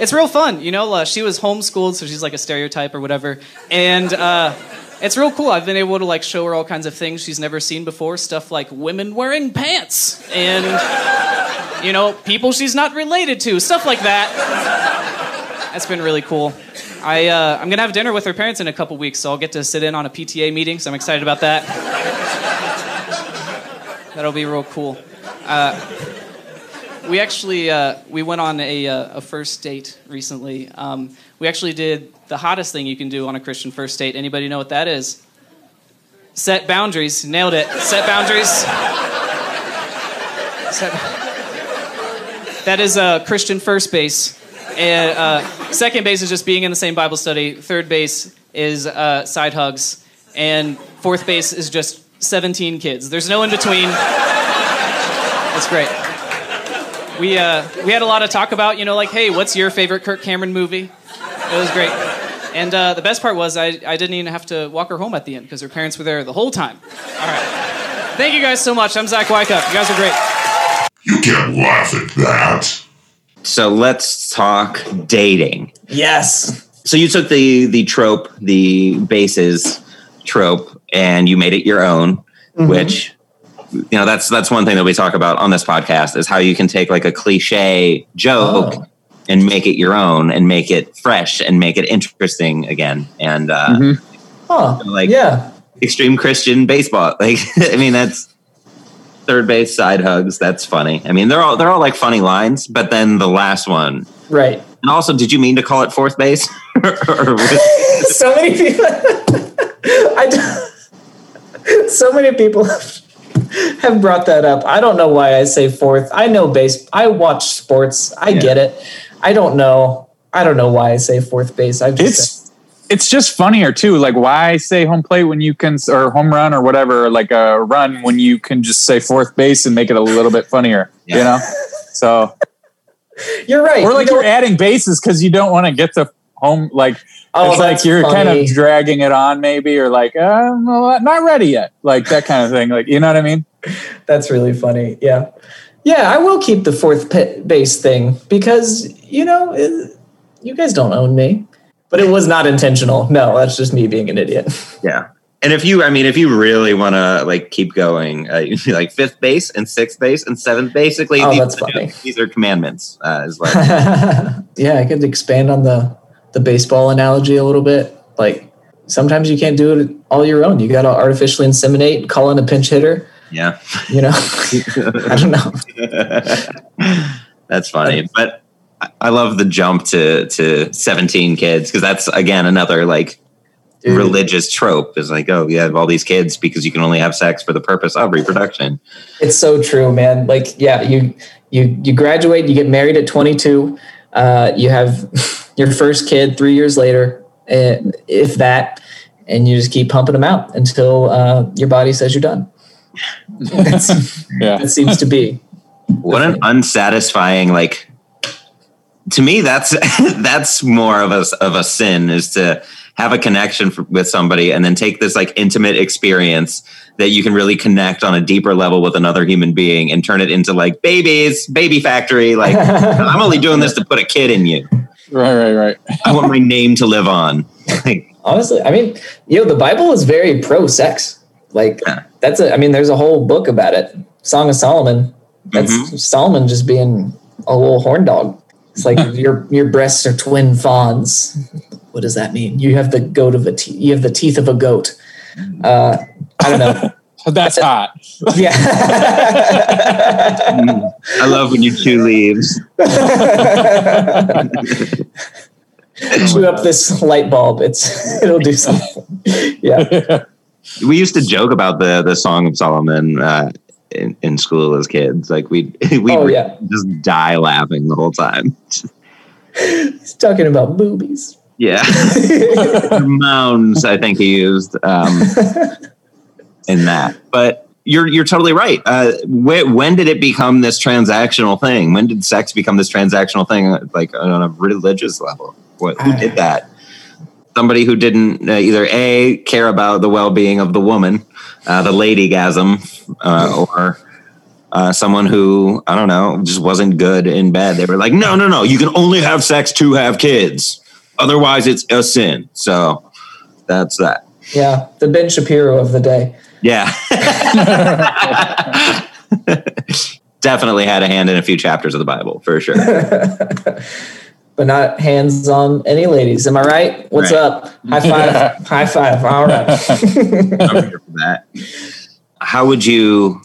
it's real fun. You know, uh, she was homeschooled, so she's like a stereotype or whatever, and uh, it's real cool. I've been able to like show her all kinds of things she's never seen before, stuff like women wearing pants and you know people she's not related to, stuff like that. That's been really cool. I, uh, I'm gonna have dinner with her parents in a couple weeks, so I'll get to sit in on a PTA meeting. So I'm excited about that. That'll be real cool. Uh, we actually uh, we went on a, uh, a first date recently. Um, we actually did the hottest thing you can do on a Christian first date. Anybody know what that is? Set boundaries. Nailed it. Set boundaries. Set- that is uh, Christian first base. And uh, second base is just being in the same Bible study. Third base is uh, side hugs, and fourth base is just 17 kids. There's no in between. That's great. We uh, we had a lot of talk about you know like hey what's your favorite Kirk Cameron movie? It was great. And uh, the best part was I, I didn't even have to walk her home at the end because her parents were there the whole time. All right. Thank you guys so much. I'm Zach Wycuff. You guys are great. You can't laugh at that. So let's talk dating. Yes. So you took the the trope, the bases trope, and you made it your own, which you know that's that's one thing that we talk about on this podcast is how you can take like a cliche joke Oh. and make it your own and make it fresh and make it interesting again. And uh, Mhm. Huh. Like- yeah. extreme Christian baseball, like I mean that's third base side hugs. That's funny. I mean they're all they're all like funny lines, but then the last one. Right. And also, did you mean to call it fourth base? so many people. I so many people have brought that up. I don't know why I say fourth. I know base. I watch sports. I Yeah. get it. I don't know. I don't know why I say fourth base. I just It's it's just funnier too. Like why say home plate when you can or home run or whatever, like a run when you can just say fourth base and make it a little bit funnier. You know? So you're right. or like You you're adding bases because you don't want to get to home like Oh, it's like you're kind of dragging it on maybe or like uh, well, not ready yet like that kind of thing like you know what i mean That's really funny. Yeah. Yeah, I will keep the fourth pit base thing because, you know, it, you guys don't own me. But it was not intentional. No, that's just me being an idiot. Yeah. And if you, I mean, if you really want to like keep going, uh, you'd be like fifth base and sixth base and seventh. Basically, Oh, these, that's funny. these are commandments. Uh, is like, yeah, I could expand on the the baseball analogy a little bit. Like sometimes you can't do it all your own. You got to artificially inseminate, call in a pinch hitter. yeah, You know, I don't know. that's funny. But I- I love the jump to to seventeen kids because that's again another like Dude. religious trope. Is like, oh, you have all these kids because you can only have sex for the purpose of reproduction. It's so true, man. Like, yeah, you you you graduate, you get married at 22, uh, you have your first kid three years later, if that, and you just keep pumping them out until uh, your body says you're done. That's, yeah that seems to be. What an unsatisfying like. To me, that's that's more of a of a sin is to have a connection f with somebody and then take this like intimate experience that you can really connect on a deeper level with another human being and turn it into like babies, baby factory. Like I'm only doing this to put a kid in you. right right right I want my name to live on. Like, honestly, I mean, you know, the Bible is very pro sex. Like Yeah. that's a. I mean, there's a whole book about it. Song of Solomon. That's Mhm. Solomon just being a little horn dog. It's like your your breasts are twin fawns. What does that mean? You have the goat of a te- you have the teeth of a goat. Uh, I don't know. That's hot. yeah. I love when you chew leaves. Chew up this light bulb. It's it'll do something. Yeah. We used to joke about the the Song of Solomon uh, in, in school as kids. Like we we Oh, yeah. just die laughing the whole time. He's talking about boobies. Yeah, mounds. I think he used um, in that. But you're you're totally right. Uh, wh- when did it become this transactional thing? When did sex become this transactional thing? Like on a religious level, what, who did that? Somebody who didn't uh, either a care about the well being of the woman, uh, the ladygasm, uh, or uh, someone who I don't know just wasn't good in bed. They were like, no, no, no, you can only have sex to have kids. Otherwise, it's a sin. So that's that. Yeah, the Ben Shapiro of the day. Yeah. Definitely had a hand in a few chapters of the Bible for sure. but not hands on any ladies. Am I right? What's Right. up? High five. High five. All right. I'm here for that. How would you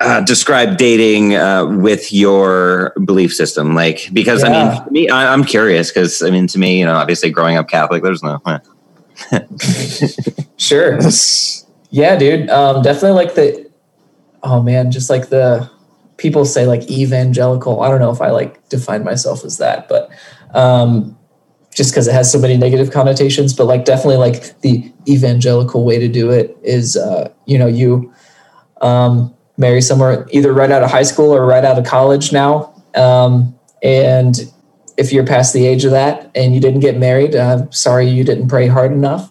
uh, describe dating uh, with your belief system? Like, because I mean, me, I, I'm curious because I mean, to me, you know, obviously growing up Catholic, there's no. eh. Sure. Yeah, dude. Um, definitely like the. Oh man, just like the people say like evangelical. I don't know if I like define myself as that, but um, just because it has so many negative connotations. But like definitely like the evangelical way to do it is, uh, you know, you um, marry somewhere either right out of high school or right out of college now, um, and if you're past the age of that and you didn't get married, uh, sorry you didn't pray hard enough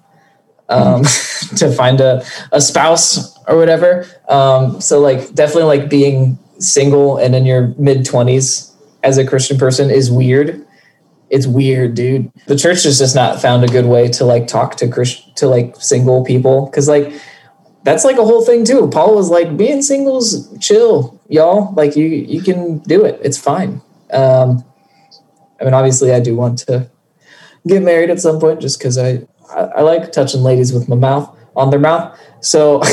um, to find a, a spouse or whatever. Um, so like definitely like being single and in your mid twenties as a Christian person is weird. It's weird, dude. The church has just not found a good way to like talk to Christ to like single people because like that's like a whole thing too. Paul was like, being singles, chill, y'all. Like you, you can do it. It's fine. Um, I mean, obviously, I do want to get married at some point, just because I, I I like touching ladies with my mouth on their mouth. So I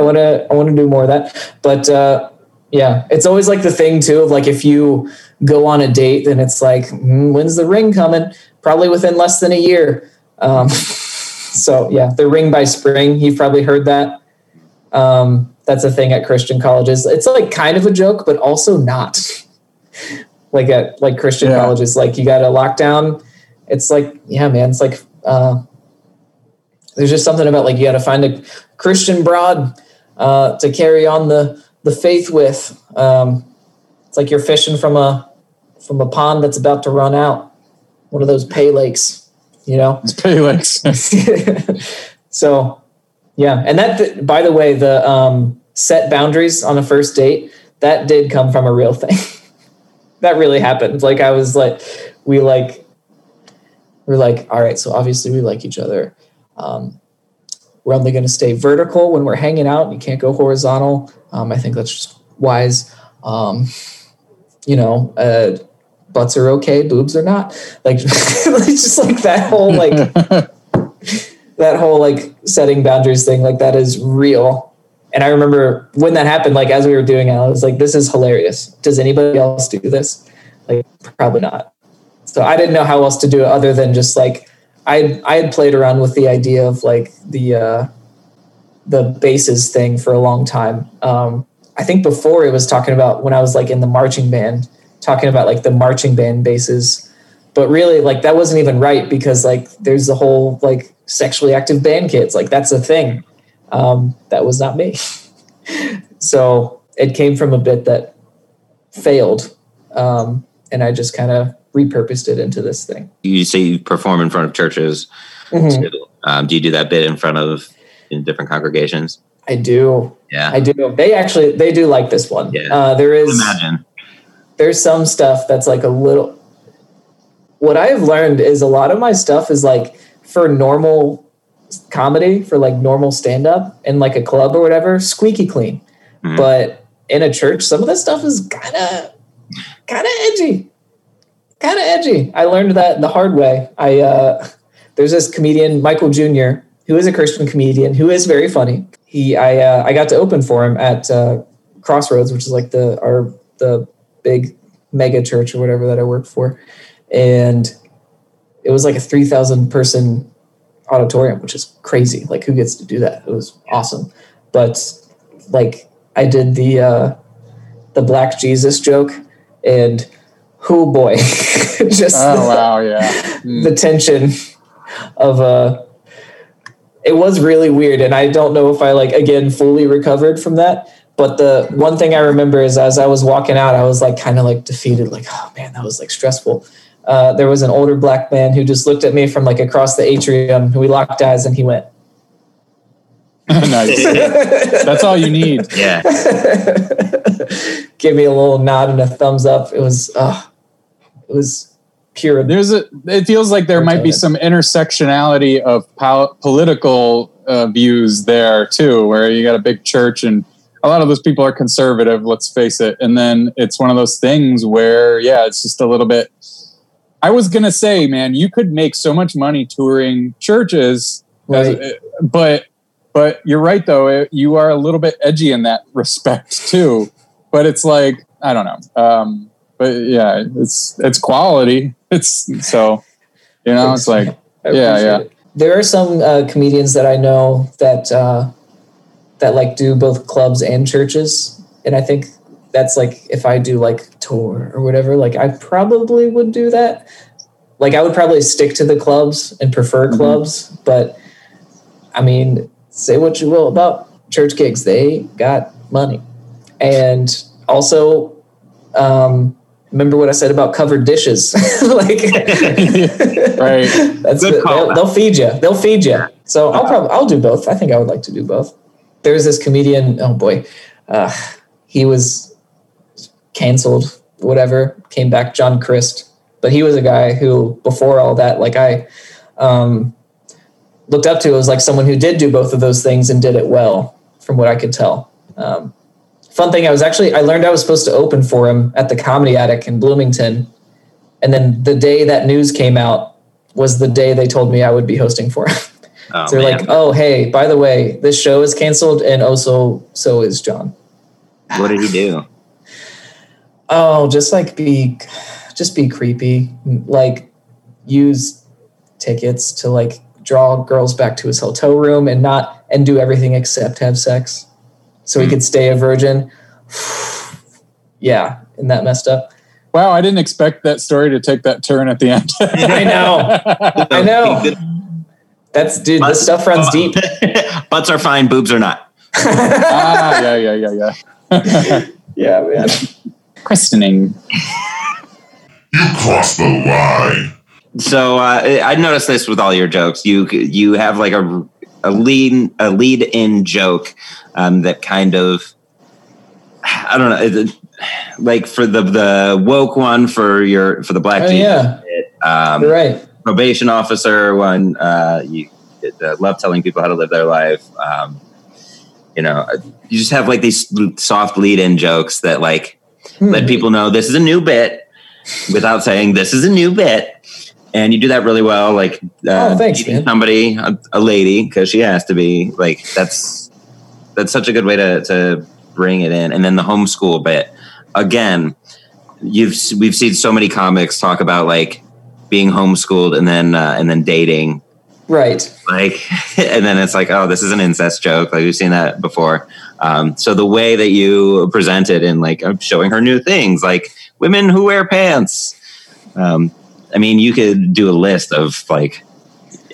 want to I want to do more of that. But uh, yeah, it's always like the thing too of like if you go on a date, then it's like, mm, when's the ring coming? Probably within less than a year. Um, so yeah, the ring by spring. You've probably heard that. Um, that's a thing at Christian colleges. It's like kind of a joke, but also not. like at like Christian Yeah. colleges, like you got a lockdown. It's like yeah, man. It's like uh, there's just something about like you got to find a Christian broad uh, to carry on the the faith with. Um, it's like you're fishing from a from a pond that's about to run out, one of those pay lakes, you know. It's Pelex. so, yeah, and that by the way, the um, set boundaries on a first date that did come from a real thing. that really happened. Like I was like, we like, we're like, all right, so obviously we like each other. Um, we're only going to stay vertical when we're hanging out. You can't go horizontal. Um, I think that's just wise. Um, you know, uh, butts are okay, boobs are not. Like, it's just like that whole like that whole like setting boundaries thing. Like that is real. And I remember when that happened, like as we were doing it, I was like, "This is hilarious. Does anybody else do this? Like, probably not." So I didn't know how else to do it other than just like I I had played around with the idea of like the uh, the bases thing for a long time. Um, I think before it was talking about when I was like in the marching band, talking about like the marching band bases, but really like that wasn't even right because like there's the whole like sexually active band kids, like that's a thing. Um, that was not me. so it came from a bit that failed, um, and I just kind of repurposed it into this thing. You say you perform in front of churches. Mhm. too. Um, do you do that bit in front of in different congregations? I do. Yeah. I do. They actually they do like this one. Yeah. Uh, there is Imagine. there's some stuff that's like a little what I've learned is a lot of my stuff is like for normal comedy, for like normal stand up in like a club or whatever, squeaky clean. Mhm. But in a church, some of this stuff is kind of kind of edgy. Kind of edgy. I learned that the hard way. I uh there's this comedian Michael Jr. who is a Christian comedian who is very funny. He I uh, I got to open for him at uh, Crossroads, which is like the our the big mega church or whatever that I work for, and it was like a three thousand person auditorium, which is crazy. Like who gets to do that? It was awesome, but like I did the uh, the Black Jesus joke, and oh boy, just Oh wow, yeah. Mm. the tension of uh it was really weird and i don't know if i like again fully recovered from that but the one thing i remember is as i was walking out i was like kind of like defeated like oh man that was like stressful uh, there was an older black man who just looked at me from like across the atrium who we locked eyes and he went nice. That's all you need. Yeah. give me a little nod and a thumbs up it was uh it was pure There's a. It feels like there might be some intersectionality of pol- political uh, views there too, where you got a big church and a lot of those people are conservative. Let's face it. And then it's one of those things where, yeah, it's just a little bit. I was gonna say, man, you could make so much money touring churches, Right. as- but but you're right though. It, you are a little bit edgy in that respect too. But it's like I don't know. Um, but yeah, it's it's quality. It's so you know, it's like Yeah, yeah. it. There are some uh, comedians that I know that uh, that like do both clubs and churches, and I think that's like if I do like tour or whatever, like I probably would do that. Like I would probably stick to the clubs and prefer Mm-hmm. clubs, but I mean, say what you will about church gigs, they got money, and also. Um, Remember what I said about covered dishes? like, right. that's Good the- call. they'll, they'll feed you. They'll feed you. So I'll probably I'll do both. I think I would like to do both. There's this comedian. Oh boy, uh, he was canceled. Whatever came back, John Crist. But he was a guy who, before all that, like I um, looked up to as like someone who did do both of those things and did it well, from what I could tell. Um, fun thing, I was actually I learned I was supposed to open for him at the Comedy Attic in Bloomington, and then the day that news came out was the day they told me I would be hosting for him. Oh, so they're man. like, "Oh, hey, by the way, this show is canceled, and oh, also so is John." what did he do? Oh, just like be, just be creepy. Like use tickets to like draw girls back to his hotel room and not and do everything except have sex, so he Hmm. could stay a virgin. yeah, isn't that messed up? Wow, I didn't expect that story to take that turn at the end. I know. I know. That's dude. This stuff runs deep. Butts are fine, boobs are not. ah, yeah, yeah, yeah, yeah. Yeah, man. Questioning. You crossed the line. So uh, I noticed this with all your jokes. You you have like a a lead a lead in joke um, that kind of I don't know, it- like for the the woke one for your for the black Oh yeah, bit, um, you're right. probation officer one. Uh, you uh, love telling people how to live their life. Um, you know, you just have like these soft lead in jokes that like Hmm. let people know this is a new bit without saying this is a new bit. And you do that really well, like uh, Oh, thanks, man. somebody, a, a lady, because she has to be. Like that's that's such a good way to to bring it in. And then the homeschool bit again. You've we've seen so many comics talk about like being homeschooled and then uh, and then dating Right. like and then it's like oh this is an incest joke like we've seen that before um, so the way that you present it and like showing her new things like women who wear pants um, i mean you could do a list of like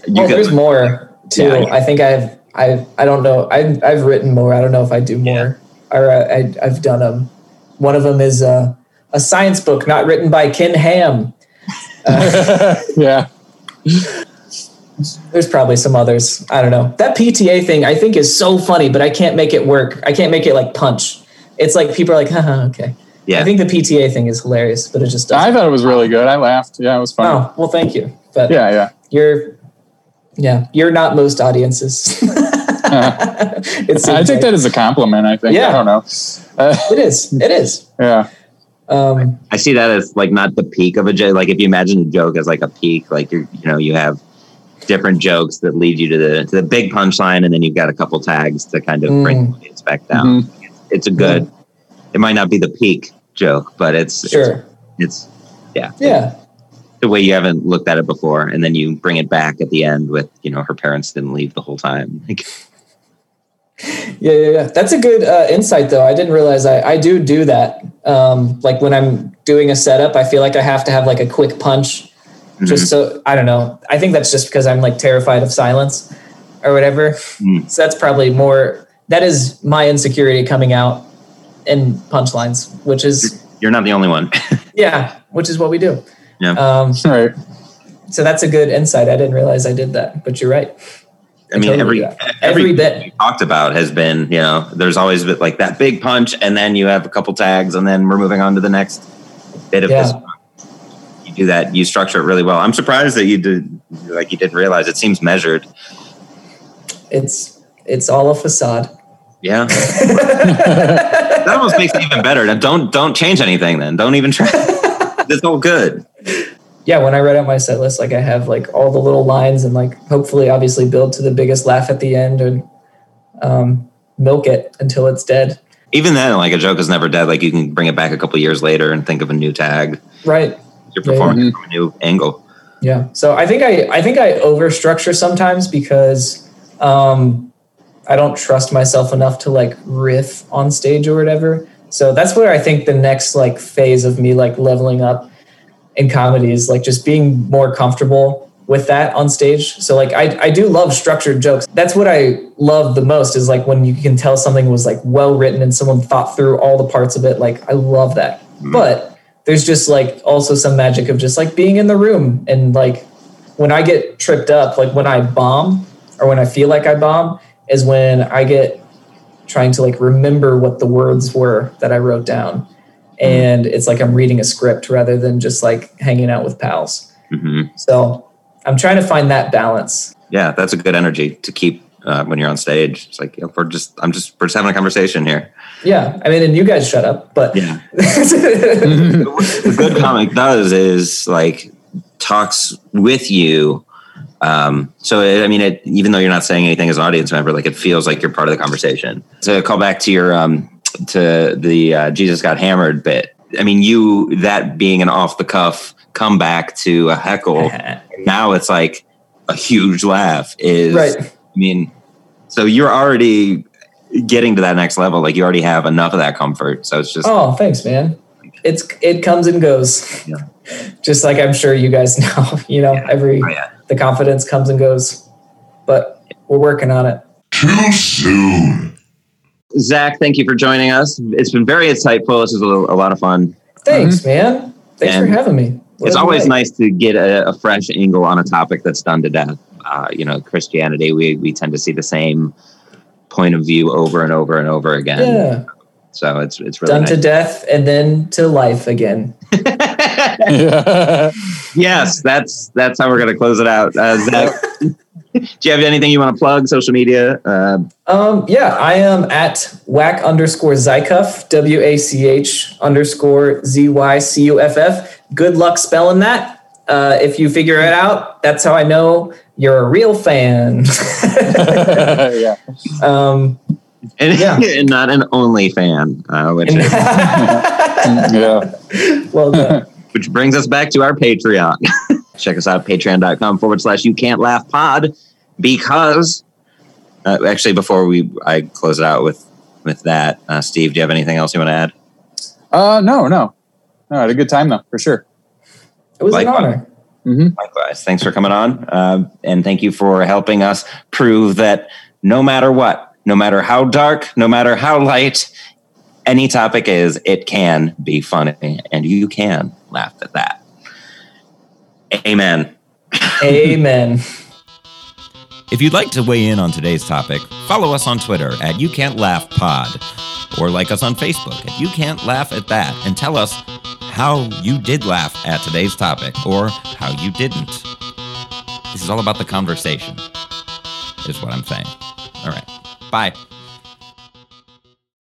you oh, could there's more too. Yeah, yeah. I think I've I've I don't know. I've I've written more. I don't know if I do more. Or uh, I I've done them. One of them is uh, a science book not written by Ken Ham. yeah. There's probably some others. I don't know. That PTA thing I think is so funny, but I can't make it work. I can't make it like punch. It's like people are like, haha, okay. Yeah. I think the PTA thing is hilarious, but it just doesn't. I thought it was really good. I laughed. Yeah, it was fun. oh, well, thank you. But Yeah, yeah. you're, yeah, you're not most audiences. it seems I take like. that as a compliment. I think. Yeah. I don't know. Uh, It is. It is. yeah. Um, I see that as like not the peak of a joke. Like if you imagine a joke as like a peak, like you're you know you have different jokes that lead you to the to the big punchline, and then you've got a couple tags to kind of bring Mm. the audience back down. It's a good. It might not be the peak joke, but it's sure. It's, it's Yeah. the way you haven't looked at it before, and then you bring it back at the end with you know her parents didn't leave the whole time. Like, Yeah, yeah, yeah. That's a good uh, insight, though. I didn't realize I, I do do that. Um, like when I'm doing a setup, I feel like I have to have like a quick punch, just so I don't know. I think that's just because I'm like terrified of silence or whatever. Mm. So that's probably more. That is my insecurity coming out in punchlines, which is you're not the only one. yeah, which is what we do. Yeah. Um, Right. so that's a good insight. I didn't realize I did that, but you're right. I mean, totally every every Every bit. you talked about has been, you know, there's always been like that big punch, and then you have a couple tags, and then we're moving on to the next bit of Yeah. this. You do that. You structure it really well. I'm surprised that you did, like, you didn't realize it seems measured. It's it's all a facade. Yeah, that almost makes it even better. Don't don't change anything. Then don't even try. it's all good. yeah, when I write out my set list, like I have like all the little lines and like hopefully obviously build to the biggest laugh at the end and um, milk it until it's dead. Even then, like a joke is never dead. Like you can bring it back a couple years later and think of a new tag. Right. You're Yeah, performing from a new angle. Yeah. So I think I I think I overstructure sometimes because um, I don't trust myself enough to like riff on stage or whatever. So that's where I think the next like phase of me like leveling up in comedy is like just being more comfortable with that on stage. So like I I do love structured jokes. That's what I love the most is like when you can tell something was like well written and someone thought through all the parts of it. Like I love that. Mm-hmm. But there's just like also some magic of just like being in the room and like when I get tripped up, like when I bomb or when I feel like I bomb is when I get trying to like remember what the words were that I wrote down. And it's like I'm reading a script rather than just like hanging out with pals. hmm So I'm trying to find that balance. Yeah, that's a good energy to keep uh, when you're on stage. It's like you know, we're just, I'm just, we're just having a conversation here. Yeah. I mean, and you guys shut up, but Yeah. the good comic does is like talks with you. Um, so it, I mean, it, even though you're not saying anything as an audience member, like it feels like you're part of the conversation. To call back to your um, to the uh, Jesus got hammered bit. I mean, you that being an off the cuff comeback to a heckle. now it's like a huge laugh. Is Right. I mean, so you're already getting to that next level. Like you already have enough of that comfort. So it's just oh, thanks, man. It's it comes and goes. Yeah. Just like I'm sure you guys know, you know, every Oh, yeah. The confidence comes and goes. But we're working on it. Too soon. Zach, thank you for joining us. It's been very insightful. This is a, a lot of fun. Thanks, man. Thanks And for having me. It's always you nice to get a, a fresh angle on a topic that's done to death. Uh, you know, Christianity, we, we tend to see the same point of view over and over and over again. Yeah. So it's it's really Done nice. to death and then to life again. yeah. yes, that's that's how we're going to close it out. Uh, Zach, do you have anything you want to plug? Social media? Uh, Um, yeah, I am at whack underscore Zycuff, W A C H underscore Z Y C U F F. Good luck spelling that. Uh, if you figure it out, that's how I know you're a real fan. yeah. um, and, Yeah. and not an only fan, uh, which is, Yeah. well done. Which brings us back to our Patreon. Check us out, patreon.com forward slash you can't laugh pod, because uh, actually, before we I close it out with with that, uh, Steve, do you have anything else you want to add? Uh, no, no. No, I had a good time though, for sure. It was Likewise. an honor. Likewise, thanks for coming on, uh, and thank you for helping us prove that no matter what, no matter how dark, no matter how light, any topic is, it can be funny, and you can laugh at that. Amen. Amen. If you'd like to weigh in on today's topic, follow us on Twitter at You Can't Laugh Pod. or like us on Facebook at You Can't Laugh at That and tell us how you did laugh at today's topic or how you didn't. This is all about the conversation, is what I'm saying. All right. Bye.